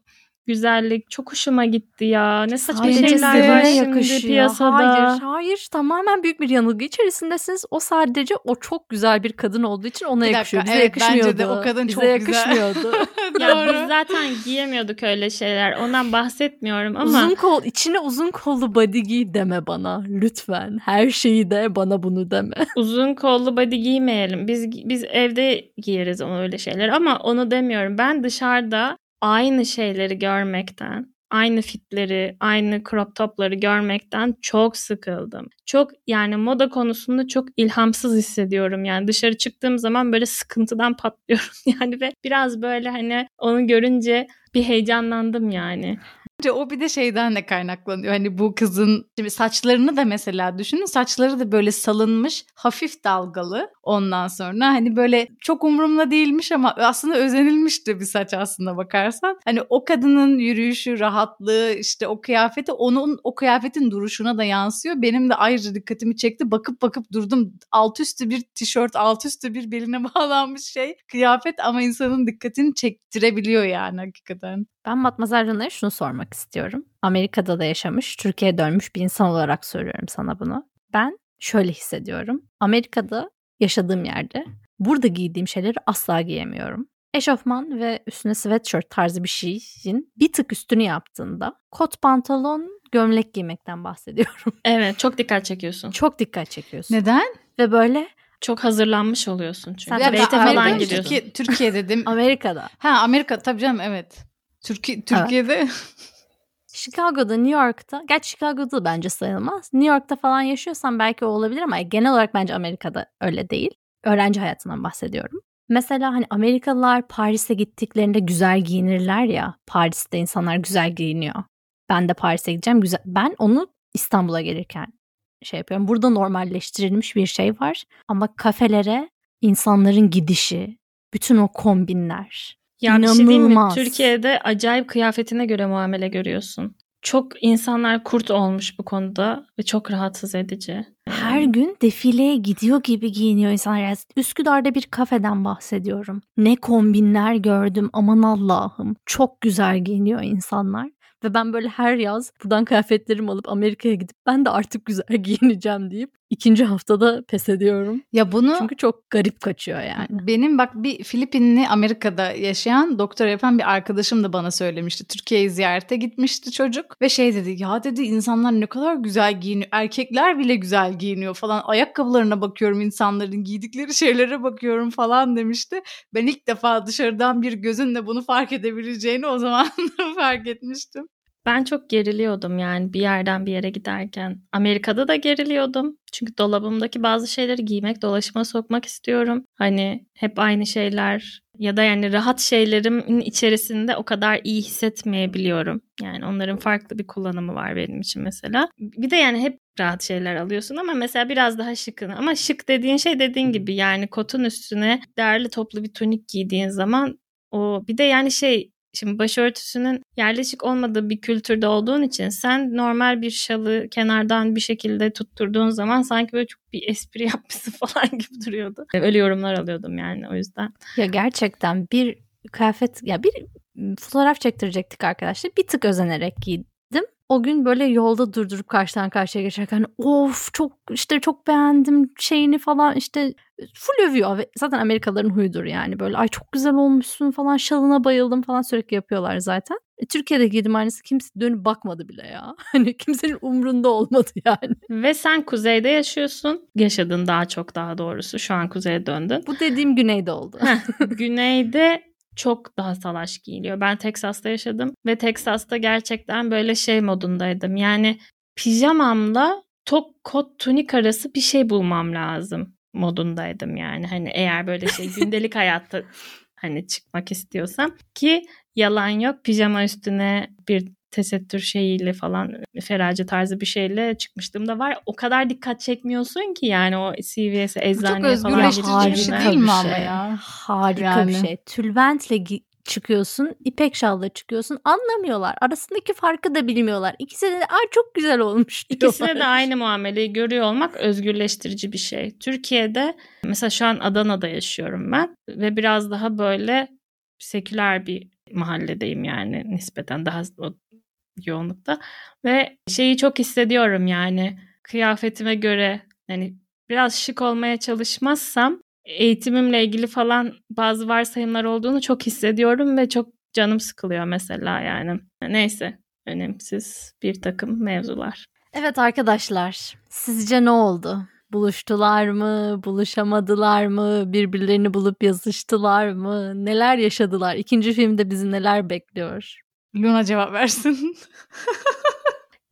güzellik çok hoşuma gitti ya. Ne saçma Sadece şeyler var şimdi piyasada. Hayır, hayır. Tamamen büyük bir yanılgı içerisindesiniz. O sadece o çok güzel bir kadın olduğu için ona Bir dakika, yakışıyor. Bize evet, yakışmıyordu. bence de o kadın Bize çok güzel. yakışmıyordu. Ya Doğru. biz zaten giyemiyorduk öyle şeyler. Ondan bahsetmiyorum ama Uzun kol, içine uzun kollu body giy deme bana. Lütfen. Her şeyi de bana bunu deme. uzun kollu body giymeyelim. Biz biz evde giyeriz onu öyle şeyler ama onu demiyorum. Ben dışarıda aynı şeyleri görmekten, aynı fitleri, aynı crop topları görmekten çok sıkıldım. Çok yani moda konusunda çok ilhamsız hissediyorum. Yani dışarı çıktığım zaman böyle sıkıntıdan patlıyorum yani ve biraz böyle hani onu görünce bir heyecanlandım yani. Bence o bir de şeyden de kaynaklanıyor. Hani bu kızın şimdi saçlarını da mesela düşünün. Saçları da böyle salınmış, hafif dalgalı. Ondan sonra hani böyle çok umurumda değilmiş ama aslında özenilmiş de bir saç aslında bakarsan. Hani o kadının yürüyüşü, rahatlığı, işte o kıyafeti onun o kıyafetin duruşuna da yansıyor. Benim de ayrıca dikkatimi çekti. Bakıp bakıp durdum. Alt üstü bir tişört, alt üstü bir beline bağlanmış şey. Kıyafet ama insanın dikkatini çektirebiliyor yani hakikaten. Ben Matmazel Runa'ya şunu sormak istiyorum. Amerika'da da yaşamış, Türkiye'ye dönmüş bir insan olarak soruyorum sana bunu. Ben şöyle hissediyorum. Amerika'da yaşadığım yerde burada giydiğim şeyleri asla giyemiyorum. Eşofman ve üstüne sweatshirt tarzı bir şeyin bir tık üstünü yaptığında kot pantolon, gömlek giymekten bahsediyorum. Evet çok dikkat çekiyorsun. Çok dikkat çekiyorsun. Neden? Ve böyle Çok hazırlanmış oluyorsun çünkü. Sen Date'e Amerika falan mı? gidiyorsun. Türkiye, Türkiye dedim. Amerika'da. ha Amerika tabii canım evet. Türkiye, Türkiye'de Chicago'da, New York'ta, gerçi Chicago'da bence sayılmaz. New York'ta falan yaşıyorsan belki o olabilir ama genel olarak bence Amerika'da öyle değil. Öğrenci hayatından bahsediyorum. Mesela hani Amerikalılar Paris'e gittiklerinde güzel giyinirler ya. Paris'te insanlar güzel giyiniyor. Ben de Paris'e gideceğim güzel. Ben onu İstanbul'a gelirken şey yapıyorum. Burada normalleştirilmiş bir şey var. Ama kafelere insanların gidişi, bütün o kombinler. Ya bir şey diyeyim mi? İnanılmaz. Türkiye'de acayip kıyafetine göre muamele görüyorsun. Çok insanlar kurt olmuş bu konuda ve çok rahatsız edici. her gün defileye gidiyor gibi giyiniyor insanlar. Üsküdar'da bir kafeden bahsediyorum. Ne kombinler gördüm aman Allah'ım. Çok güzel giyiniyor insanlar. Ve ben böyle her yaz buradan kıyafetlerimi alıp Amerika'ya gidip ben de artık güzel giyineceğim deyip ikinci haftada pes ediyorum. Ya bunu Çünkü çok garip kaçıyor yani. benim bak bir Filipinli Amerika'da yaşayan doktor yapan bir arkadaşım da bana söylemişti. Türkiye'yi ziyarete gitmişti çocuk ve şey dedi ya dedi insanlar ne kadar güzel giyiniyor. Erkekler bile güzel giyiniyor falan. Ayakkabılarına bakıyorum insanların giydikleri şeylere bakıyorum falan demişti. Ben ilk defa dışarıdan bir gözünle bunu fark edebileceğini o zaman fark etmiştim. Ben çok geriliyordum yani bir yerden bir yere giderken. Amerika'da da geriliyordum. Çünkü dolabımdaki bazı şeyleri giymek, dolaşıma sokmak istiyorum. Hani hep aynı şeyler ya da yani rahat şeylerimin içerisinde o kadar iyi hissetmeyebiliyorum. Yani onların farklı bir kullanımı var benim için mesela. Bir de yani hep rahat şeyler alıyorsun ama mesela biraz daha şıkın. Ama şık dediğin şey dediğin gibi yani kotun üstüne değerli toplu bir tunik giydiğin zaman o bir de yani şey Şimdi başörtüsünün yerleşik olmadığı bir kültürde olduğun için sen normal bir şalı kenardan bir şekilde tutturduğun zaman sanki böyle çok bir espri yapmışsın falan gibi duruyordu. Öyle yorumlar alıyordum yani o yüzden. Ya gerçekten bir kıyafet ya bir fotoğraf çektirecektik arkadaşlar. Bir tık özenerek giydim. O gün böyle yolda durdurup karşıdan karşıya geçerken of çok işte çok beğendim şeyini falan işte full övüyor. Ve zaten Amerikalıların huyudur yani böyle ay çok güzel olmuşsun falan şalına bayıldım falan sürekli yapıyorlar zaten. E, Türkiye'de giydim aynısı kimse dönüp bakmadı bile ya. Hani kimsenin umrunda olmadı yani. Ve sen kuzeyde yaşıyorsun. Yaşadın daha çok daha doğrusu. Şu an kuzeye döndün. Bu dediğim güneyde oldu. Güneyde çok daha salaş giyiliyor. Ben Teksas'ta yaşadım ve Teksas'ta gerçekten böyle şey modundaydım. Yani pijamamla tok kot tunik arası bir şey bulmam lazım modundaydım yani. Hani eğer böyle şey gündelik hayatta hani çıkmak istiyorsam ki yalan yok pijama üstüne bir tesettür şeyiyle falan ferace tarzı bir şeyle çıkmıştım da var. O kadar dikkat çekmiyorsun ki yani o CVS'e eczaneye çok falan özgürleştirici bir şey değil mi ama şey. ya? Harika Yani. bir şey. Tülbentle çıkıyorsun, ipek şalla çıkıyorsun. Anlamıyorlar. Arasındaki farkı da bilmiyorlar. İkisi de ay çok güzel olmuş diyorlar. İkisine de aynı muameleyi görüyor olmak özgürleştirici bir şey. Türkiye'de mesela şu an Adana'da yaşıyorum ben ve biraz daha böyle seküler bir mahalledeyim yani nispeten daha yoğunlukta ve şeyi çok hissediyorum yani kıyafetime göre hani biraz şık olmaya çalışmazsam eğitimimle ilgili falan bazı varsayımlar olduğunu çok hissediyorum ve çok canım sıkılıyor mesela yani. Neyse önemsiz bir takım mevzular. Evet arkadaşlar, sizce ne oldu? Buluştular mı? Buluşamadılar mı? Birbirlerini bulup yazıştılar mı? Neler yaşadılar? İkinci filmde bizi neler bekliyor? Luna cevap versin.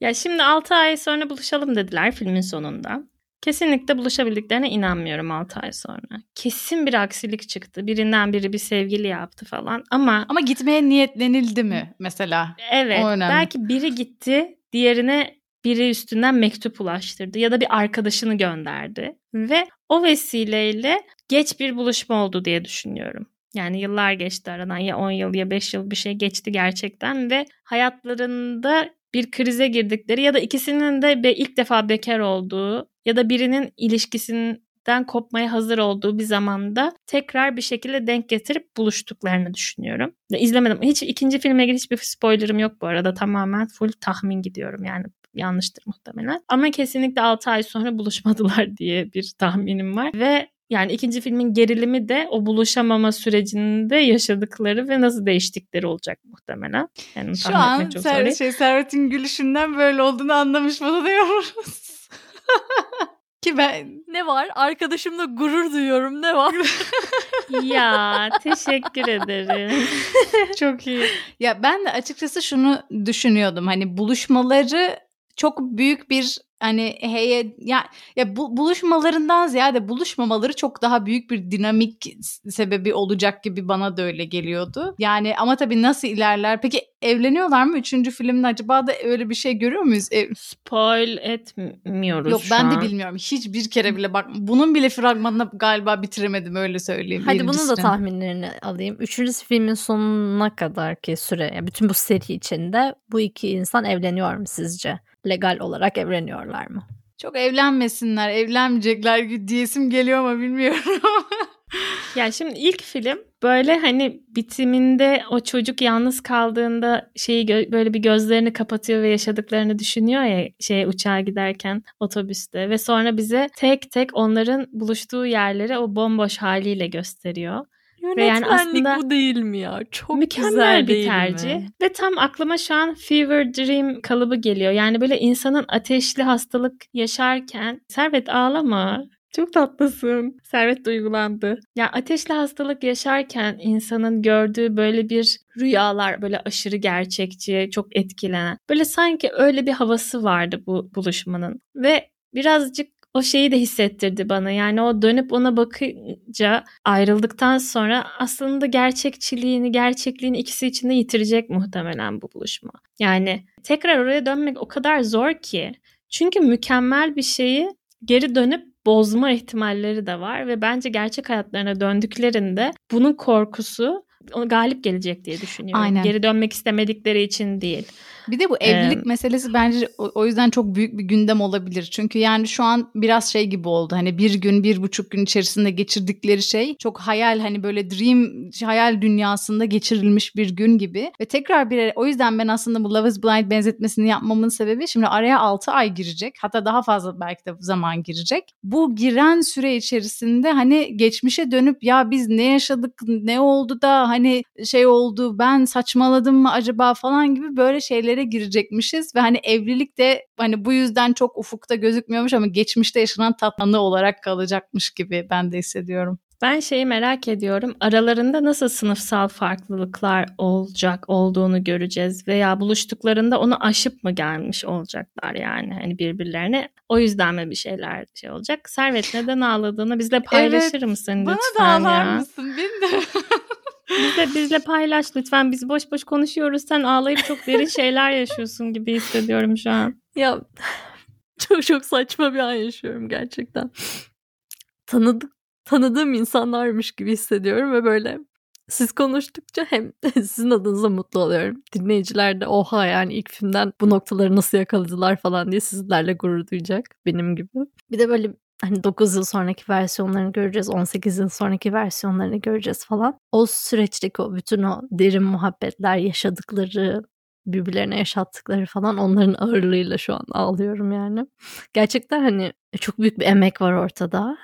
Ya şimdi 6 ay sonra buluşalım dediler filmin sonunda. Kesinlikle buluşabildiklerine inanmıyorum 6 ay sonra. Kesin bir aksilik çıktı. Birinden biri bir sevgili yaptı falan ama Ama gitmeye niyetlenildi mi mesela? evet O önemli. belki biri gitti diğerine biri üstünden mektup ulaştırdı ya da bir arkadaşını gönderdi ve o vesileyle geç bir buluşma oldu diye düşünüyorum. Yani yıllar geçti aradan ya 10 yıl ya 5 yıl bir şey geçti gerçekten ve hayatlarında bir krize girdikleri ya da ikisinin de ilk defa bekar olduğu ya da birinin ilişkisinden kopmaya hazır olduğu bir zamanda tekrar bir şekilde denk getirip buluştuklarını düşünüyorum. İzlemedim. Hiç ikinci filme ilgili hiçbir spoilerım yok bu arada. Tamamen full tahmin gidiyorum yani yanlıştır muhtemelen. Ama kesinlikle 6 ay sonra buluşmadılar diye bir tahminim var ve yani ikinci filmin gerilimi de o buluşamama sürecinde yaşadıkları ve nasıl değiştikleri olacak muhtemelen. Yani Şu an çok Ser şey, Servet'in gülüşünden böyle olduğunu anlamış bulunuyoruz. Ki ben Ne var? Arkadaşımla gurur duyuyorum. Ne var? ya teşekkür ederim. çok iyi. Ya ben de açıkçası şunu düşünüyordum. Hani buluşmaları çok büyük bir hani heye ya ya bu, buluşmalarından ziyade buluşmamaları çok daha büyük bir dinamik sebebi olacak gibi bana da öyle geliyordu. Yani ama tabii nasıl ilerler? Peki evleniyorlar mı? Üçüncü filmde acaba da öyle bir şey görüyor muyuz? Ev- Spoil etmiyoruz Yok ben de an. bilmiyorum. Hiçbir kere bile bak bunun bile fragmanını galiba bitiremedim öyle söyleyeyim. Hadi bunun da birincisini. tahminlerini alayım. Üçüncü filmin sonuna kadar ki süre, yani bütün bu seri içinde bu iki insan evleniyor mu sizce? Legal olarak evleniyorlar mı? Çok evlenmesinler, evlenmeyecekler diyesim geliyor ama bilmiyorum. ya şimdi ilk film böyle hani bitiminde o çocuk yalnız kaldığında şeyi gö- böyle bir gözlerini kapatıyor ve yaşadıklarını düşünüyor ya şey uçağa giderken otobüste ve sonra bize tek tek onların buluştuğu yerleri o bomboş haliyle gösteriyor. Yönetmenlik yani aslında bu değil mi ya? Çok mükemmel güzel bir tercih. Mi? Ve tam aklıma şu an fever dream kalıbı geliyor. Yani böyle insanın ateşli hastalık yaşarken Servet ağlama. Çok tatlısın. Servet duygulandı. Ya ateşli hastalık yaşarken insanın gördüğü böyle bir rüyalar böyle aşırı gerçekçi, çok etkilenen. Böyle sanki öyle bir havası vardı bu buluşmanın. Ve birazcık o şeyi de hissettirdi bana. Yani o dönüp ona bakınca ayrıldıktan sonra aslında gerçekçiliğini, gerçekliğini ikisi içinde yitirecek muhtemelen bu buluşma. Yani tekrar oraya dönmek o kadar zor ki. Çünkü mükemmel bir şeyi geri dönüp bozma ihtimalleri de var ve bence gerçek hayatlarına döndüklerinde bunun korkusu galip gelecek diye düşünüyorum. Aynen. Geri dönmek istemedikleri için değil. Bir de bu evlilik ee, meselesi bence o yüzden çok büyük bir gündem olabilir. Çünkü yani şu an biraz şey gibi oldu. Hani bir gün, bir buçuk gün içerisinde geçirdikleri şey çok hayal hani böyle dream hayal dünyasında geçirilmiş bir gün gibi. Ve tekrar bir o yüzden ben aslında bu Love is Blind benzetmesini yapmamın sebebi şimdi araya 6 ay girecek. Hatta daha fazla belki de zaman girecek. Bu giren süre içerisinde hani geçmişe dönüp ya biz ne yaşadık, ne oldu da hani şey oldu, ben saçmaladım mı acaba falan gibi böyle şeyleri evliliklere girecekmişiz ve hani evlilik de hani bu yüzden çok ufukta gözükmüyormuş ama geçmişte yaşanan tatlanı olarak kalacakmış gibi ben de hissediyorum. Ben şeyi merak ediyorum. Aralarında nasıl sınıfsal farklılıklar olacak olduğunu göreceğiz veya buluştuklarında onu aşıp mı gelmiş olacaklar yani hani birbirlerine. O yüzden mi bir şeyler şey olacak? Servet neden ağladığını bizle paylaşır evet, mısın lütfen bana da ağlar ya? mısın? Beni de Bizle, bizle paylaş lütfen. Biz boş boş konuşuyoruz. Sen ağlayıp çok derin şeyler yaşıyorsun gibi hissediyorum şu an. Ya çok çok saçma bir an yaşıyorum gerçekten. Tanıdık tanıdığım insanlarmış gibi hissediyorum ve böyle siz konuştukça hem sizin adınıza mutlu oluyorum. Dinleyiciler de oha yani ilk filmden bu noktaları nasıl yakaladılar falan diye sizlerle gurur duyacak benim gibi. Bir de böyle hani 9 yıl sonraki versiyonlarını göreceğiz, 18 yıl sonraki versiyonlarını göreceğiz falan. O süreçteki o bütün o derin muhabbetler, yaşadıkları, birbirlerine yaşattıkları falan onların ağırlığıyla şu an ağlıyorum yani. Gerçekten hani çok büyük bir emek var ortada.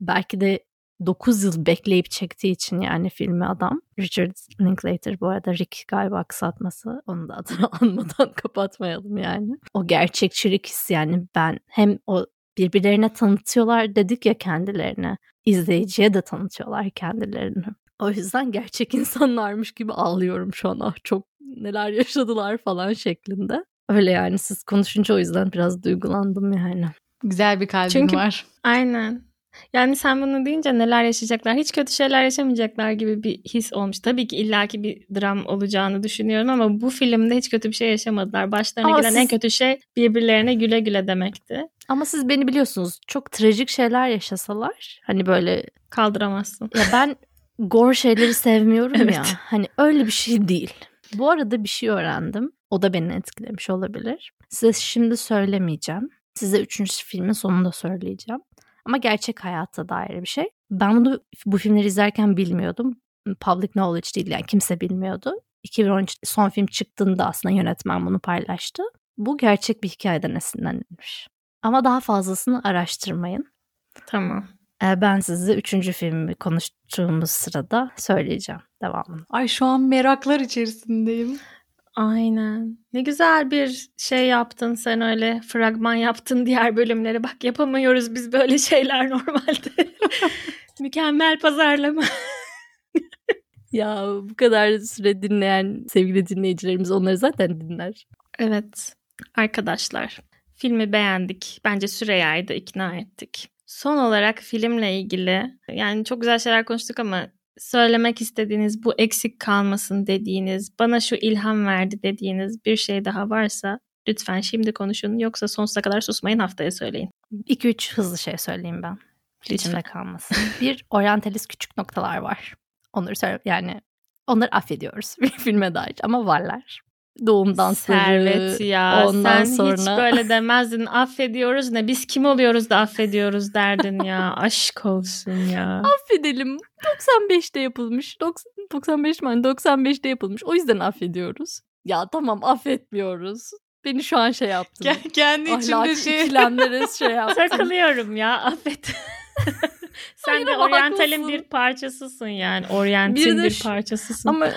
Belki de 9 yıl bekleyip çektiği için yani filmi adam. Richard Linklater bu arada Rick galiba kısaltması. Onu da adını anmadan kapatmayalım yani. O gerçekçilik hissi yani ben hem o birbirlerine tanıtıyorlar dedik ya kendilerini. İzleyiciye de tanıtıyorlar kendilerini. O yüzden gerçek insanlarmış gibi ağlıyorum şu an. Ah çok neler yaşadılar falan şeklinde. Öyle yani siz konuşunca o yüzden biraz duygulandım yani. Güzel bir kalbin Çünkü, var. Aynen. Yani sen bunu deyince neler yaşayacaklar, hiç kötü şeyler yaşamayacaklar gibi bir his olmuş. Tabii ki illaki bir dram olacağını düşünüyorum ama bu filmde hiç kötü bir şey yaşamadılar. Başlarına ama gelen siz... en kötü şey birbirlerine güle güle demekti. Ama siz beni biliyorsunuz çok trajik şeyler yaşasalar hani böyle kaldıramazsın. Ya ben gor şeyleri sevmiyorum evet. ya. Hani öyle bir şey değil. Bu arada bir şey öğrendim. O da beni etkilemiş olabilir. Size şimdi söylemeyeceğim. Size üçüncü filmin sonunda söyleyeceğim. Ama gerçek hayatta dair bir şey. Ben bunu bu filmleri izlerken bilmiyordum. Public knowledge değil yani kimse bilmiyordu. 2013 son film çıktığında aslında yönetmen bunu paylaştı. Bu gerçek bir hikayeden esinlenilmiş. Ama daha fazlasını araştırmayın. Tamam. Ee, ben size üçüncü filmi konuştuğumuz sırada söyleyeceğim devamını. Ay şu an meraklar içerisindeyim. Aynen. Ne güzel bir şey yaptın sen öyle fragman yaptın diğer bölümlere. Bak yapamıyoruz biz böyle şeyler normalde. Mükemmel pazarlama. ya bu kadar süre dinleyen sevgili dinleyicilerimiz onları zaten dinler. Evet arkadaşlar filmi beğendik. Bence Süreyya'yı da ikna ettik. Son olarak filmle ilgili yani çok güzel şeyler konuştuk ama söylemek istediğiniz, bu eksik kalmasın dediğiniz, bana şu ilham verdi dediğiniz bir şey daha varsa lütfen şimdi konuşun. Yoksa sonsuza kadar susmayın haftaya söyleyin. 2-3 hızlı şey söyleyeyim ben. İçimde kalmasın. bir, oryantalist küçük noktalar var. Onları söyle yani onları affediyoruz bir filme dair ama varlar. Doğum dansları. Servet ya ondan sen sonra... hiç böyle demezdin affediyoruz ne biz kim oluyoruz da affediyoruz derdin ya aşk olsun ya. Affedelim 95'te yapılmış 90, 95 mi 95'te yapılmış o yüzden affediyoruz. Ya tamam affetmiyoruz. Beni şu an şey yaptın. Kendi Ahlaki şey. şey yaptın. Takılıyorum ya affet. Sen de oryantalin bir parçasısın yani. Oryantin Bir bir, parçasısın. Ama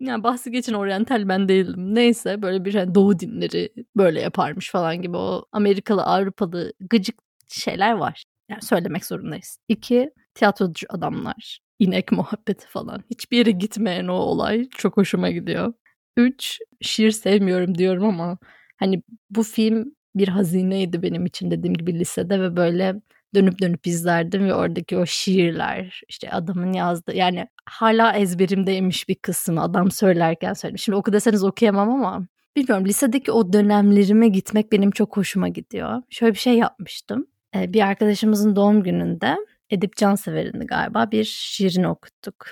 yani bahsi geçen oryantal ben değildim. Neyse böyle bir hani doğu dinleri böyle yaparmış falan gibi o Amerikalı Avrupalı gıcık şeyler var. Yani söylemek zorundayız. İki tiyatrocu adamlar. inek muhabbeti falan. Hiçbir yere gitmeyen o olay çok hoşuma gidiyor. Üç şiir sevmiyorum diyorum ama hani bu film bir hazineydi benim için dediğim gibi lisede ve böyle dönüp dönüp izlerdim ve oradaki o şiirler işte adamın yazdığı yani hala ezberimdeymiş bir kısmı adam söylerken söyledim. Şimdi oku deseniz okuyamam ama bilmiyorum lisedeki o dönemlerime gitmek benim çok hoşuma gidiyor. Şöyle bir şey yapmıştım. Ee, bir arkadaşımızın doğum gününde Edip Cansever'in galiba bir şiirini okuttuk.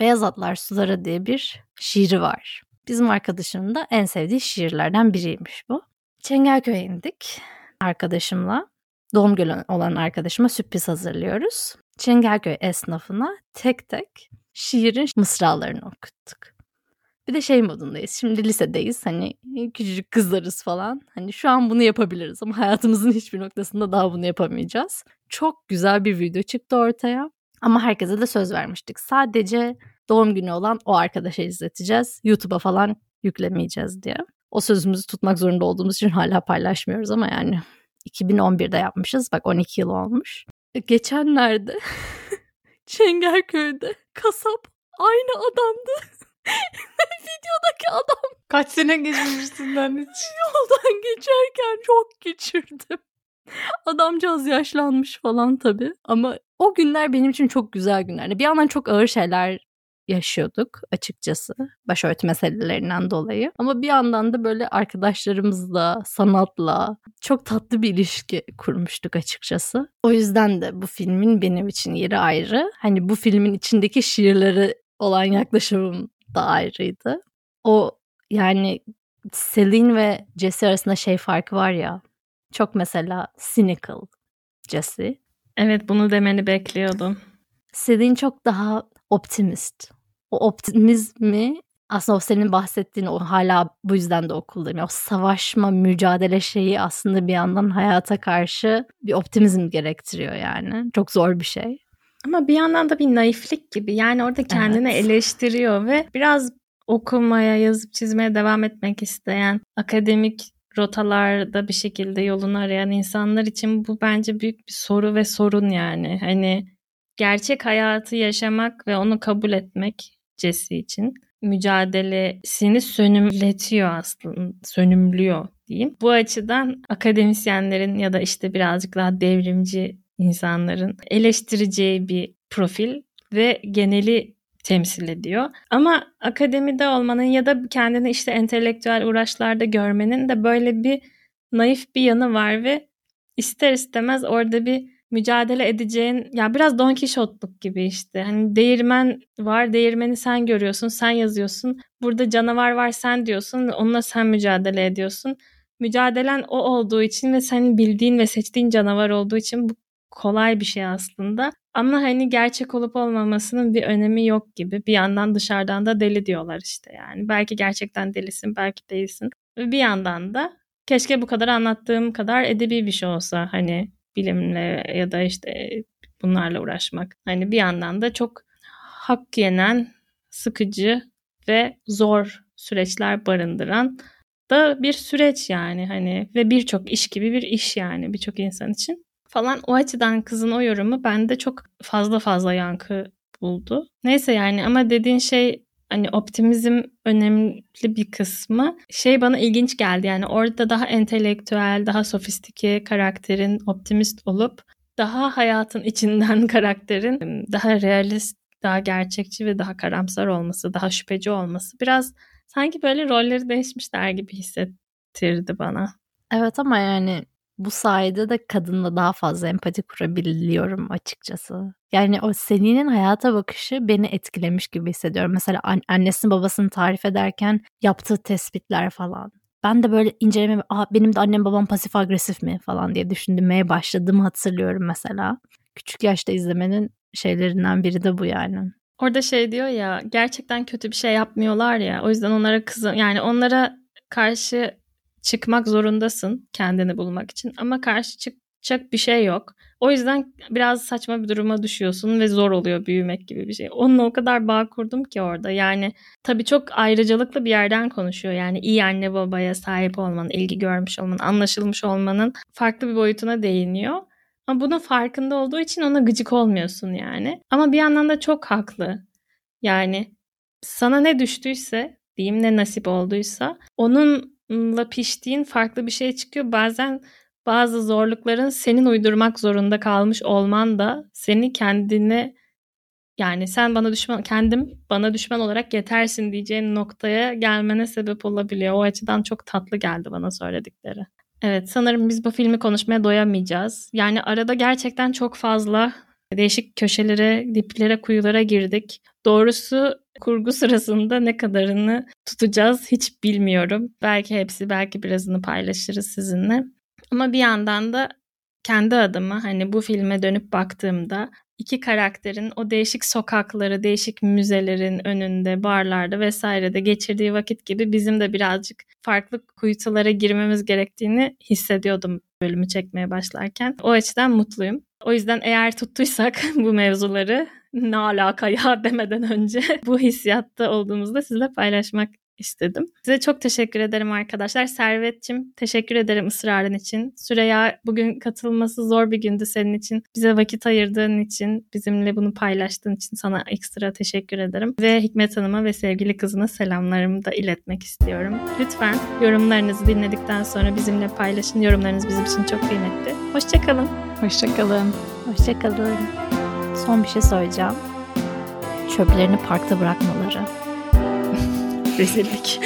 Beyaz Atlar Sulara diye bir şiiri var. Bizim arkadaşımın da en sevdiği şiirlerden biriymiş bu. Çengelköy'e indik arkadaşımla. Doğum günü olan arkadaşıma sürpriz hazırlıyoruz. Çengelköy esnafına tek tek şiirin mısralarını okuttuk. Bir de şey modundayız. Şimdi lisedeyiz. Hani küçücük kızlarız falan. Hani şu an bunu yapabiliriz ama hayatımızın hiçbir noktasında daha bunu yapamayacağız. Çok güzel bir video çıktı ortaya. Ama herkese de söz vermiştik. Sadece doğum günü olan o arkadaşa izleteceğiz. YouTube'a falan yüklemeyeceğiz diye. O sözümüzü tutmak zorunda olduğumuz için hala paylaşmıyoruz ama yani 2011'de yapmışız. Bak 12 yıl olmuş. E, Geçenlerde Çengelköy'de kasap aynı adamdı. Videodaki adam Kaç sene geçmişinden hiç. yoldan geçerken çok geçirdim. Adamcağız yaşlanmış falan tabii. Ama o günler benim için çok güzel günlerdi. Bir yandan çok ağır şeyler yaşıyorduk açıkçası. Başörtü meselelerinden dolayı. Ama bir yandan da böyle arkadaşlarımızla, sanatla çok tatlı bir ilişki kurmuştuk açıkçası. O yüzden de bu filmin benim için yeri ayrı. Hani bu filmin içindeki şiirleri olan yaklaşımım da ayrıydı. O yani Celine ve Jesse arasında şey farkı var ya. Çok mesela cynical Jesse. Evet bunu demeni bekliyordum. Celine çok daha optimist. O optimizmi aslında o senin bahsettiğin o hala bu yüzden de okuldayım. O savaşma, mücadele şeyi aslında bir yandan hayata karşı bir optimizm gerektiriyor yani. Çok zor bir şey. Ama bir yandan da bir naiflik gibi. Yani orada kendini Evet. eleştiriyor ve biraz okumaya, yazıp çizmeye devam etmek isteyen, akademik rotalarda bir şekilde yolunu arayan insanlar için bu bence büyük bir soru ve sorun yani. Hani gerçek hayatı yaşamak ve onu kabul etmek Jesse için mücadelesini sönümletiyor aslında, sönümlüyor diyeyim. Bu açıdan akademisyenlerin ya da işte birazcık daha devrimci insanların eleştireceği bir profil ve geneli temsil ediyor. Ama akademide olmanın ya da kendini işte entelektüel uğraşlarda görmenin de böyle bir naif bir yanı var ve ister istemez orada bir mücadele edeceğin ya biraz Don Quixote'luk gibi işte. Hani değirmen var, değirmeni sen görüyorsun, sen yazıyorsun. Burada canavar var sen diyorsun ve onunla sen mücadele ediyorsun. Mücadelen o olduğu için ve senin bildiğin ve seçtiğin canavar olduğu için bu kolay bir şey aslında. Ama hani gerçek olup olmamasının bir önemi yok gibi. Bir yandan dışarıdan da deli diyorlar işte yani. Belki gerçekten delisin, belki değilsin. Ve bir yandan da keşke bu kadar anlattığım kadar edebi bir şey olsa hani bilimle ya da işte bunlarla uğraşmak. Hani bir yandan da çok hak yenen, sıkıcı ve zor süreçler barındıran da bir süreç yani hani ve birçok iş gibi bir iş yani birçok insan için falan o açıdan kızın o yorumu bende çok fazla fazla yankı buldu. Neyse yani ama dediğin şey hani optimizm önemli bir kısmı şey bana ilginç geldi yani orada daha entelektüel, daha sofistike karakterin optimist olup daha hayatın içinden karakterin daha realist, daha gerçekçi ve daha karamsar olması, daha şüpheci olması biraz sanki böyle rolleri değişmişler gibi hissettirdi bana. Evet ama yani bu sayede de kadınla daha fazla empati kurabiliyorum açıkçası. Yani o Selin'in hayata bakışı beni etkilemiş gibi hissediyorum. Mesela annesini babasını tarif ederken yaptığı tespitler falan. Ben de böyle inceleme, Aa, benim de annem babam pasif agresif mi falan diye düşündürmeye başladığımı hatırlıyorum mesela. Küçük yaşta izlemenin şeylerinden biri de bu yani. Orada şey diyor ya gerçekten kötü bir şey yapmıyorlar ya o yüzden onlara kızın yani onlara karşı çıkmak zorundasın kendini bulmak için ama karşı çıkacak bir şey yok. O yüzden biraz saçma bir duruma düşüyorsun ve zor oluyor büyümek gibi bir şey. Onunla o kadar bağ kurdum ki orada. Yani tabii çok ayrıcalıklı bir yerden konuşuyor. Yani iyi anne babaya sahip olmanın, ilgi görmüş olmanın, anlaşılmış olmanın farklı bir boyutuna değiniyor. Ama bunun farkında olduğu için ona gıcık olmuyorsun yani. Ama bir yandan da çok haklı. Yani sana ne düştüyse diyeyim ne nasip olduysa onunla piştiğin farklı bir şey çıkıyor. Bazen bazı zorlukların senin uydurmak zorunda kalmış olman da seni kendine yani sen bana düşman kendim bana düşman olarak yetersin diyeceğin noktaya gelmene sebep olabiliyor. O açıdan çok tatlı geldi bana söyledikleri. Evet sanırım biz bu filmi konuşmaya doyamayacağız. Yani arada gerçekten çok fazla değişik köşelere, diplere, kuyulara girdik. Doğrusu kurgu sırasında ne kadarını tutacağız hiç bilmiyorum. Belki hepsi, belki birazını paylaşırız sizinle. Ama bir yandan da kendi adıma hani bu filme dönüp baktığımda iki karakterin o değişik sokakları, değişik müzelerin önünde, barlarda vesairede geçirdiği vakit gibi bizim de birazcık farklı kuytulara girmemiz gerektiğini hissediyordum bölümü çekmeye başlarken. O açıdan mutluyum. O yüzden eğer tuttuysak bu mevzuları ne alaka ya demeden önce bu hissiyatta olduğumuzda sizle paylaşmak istedim. Size çok teşekkür ederim arkadaşlar. Servetçim teşekkür ederim ısrarın için. Süreya bugün katılması zor bir gündü senin için. Bize vakit ayırdığın için, bizimle bunu paylaştığın için sana ekstra teşekkür ederim. Ve Hikmet Hanım'a ve sevgili kızına selamlarımı da iletmek istiyorum. Lütfen yorumlarınızı dinledikten sonra bizimle paylaşın. Yorumlarınız bizim için çok kıymetli. Hoşçakalın. Hoşçakalın. Hoşçakalın. Son bir şey söyleyeceğim. Çöplerini parkta bırakmaları. Rezillik.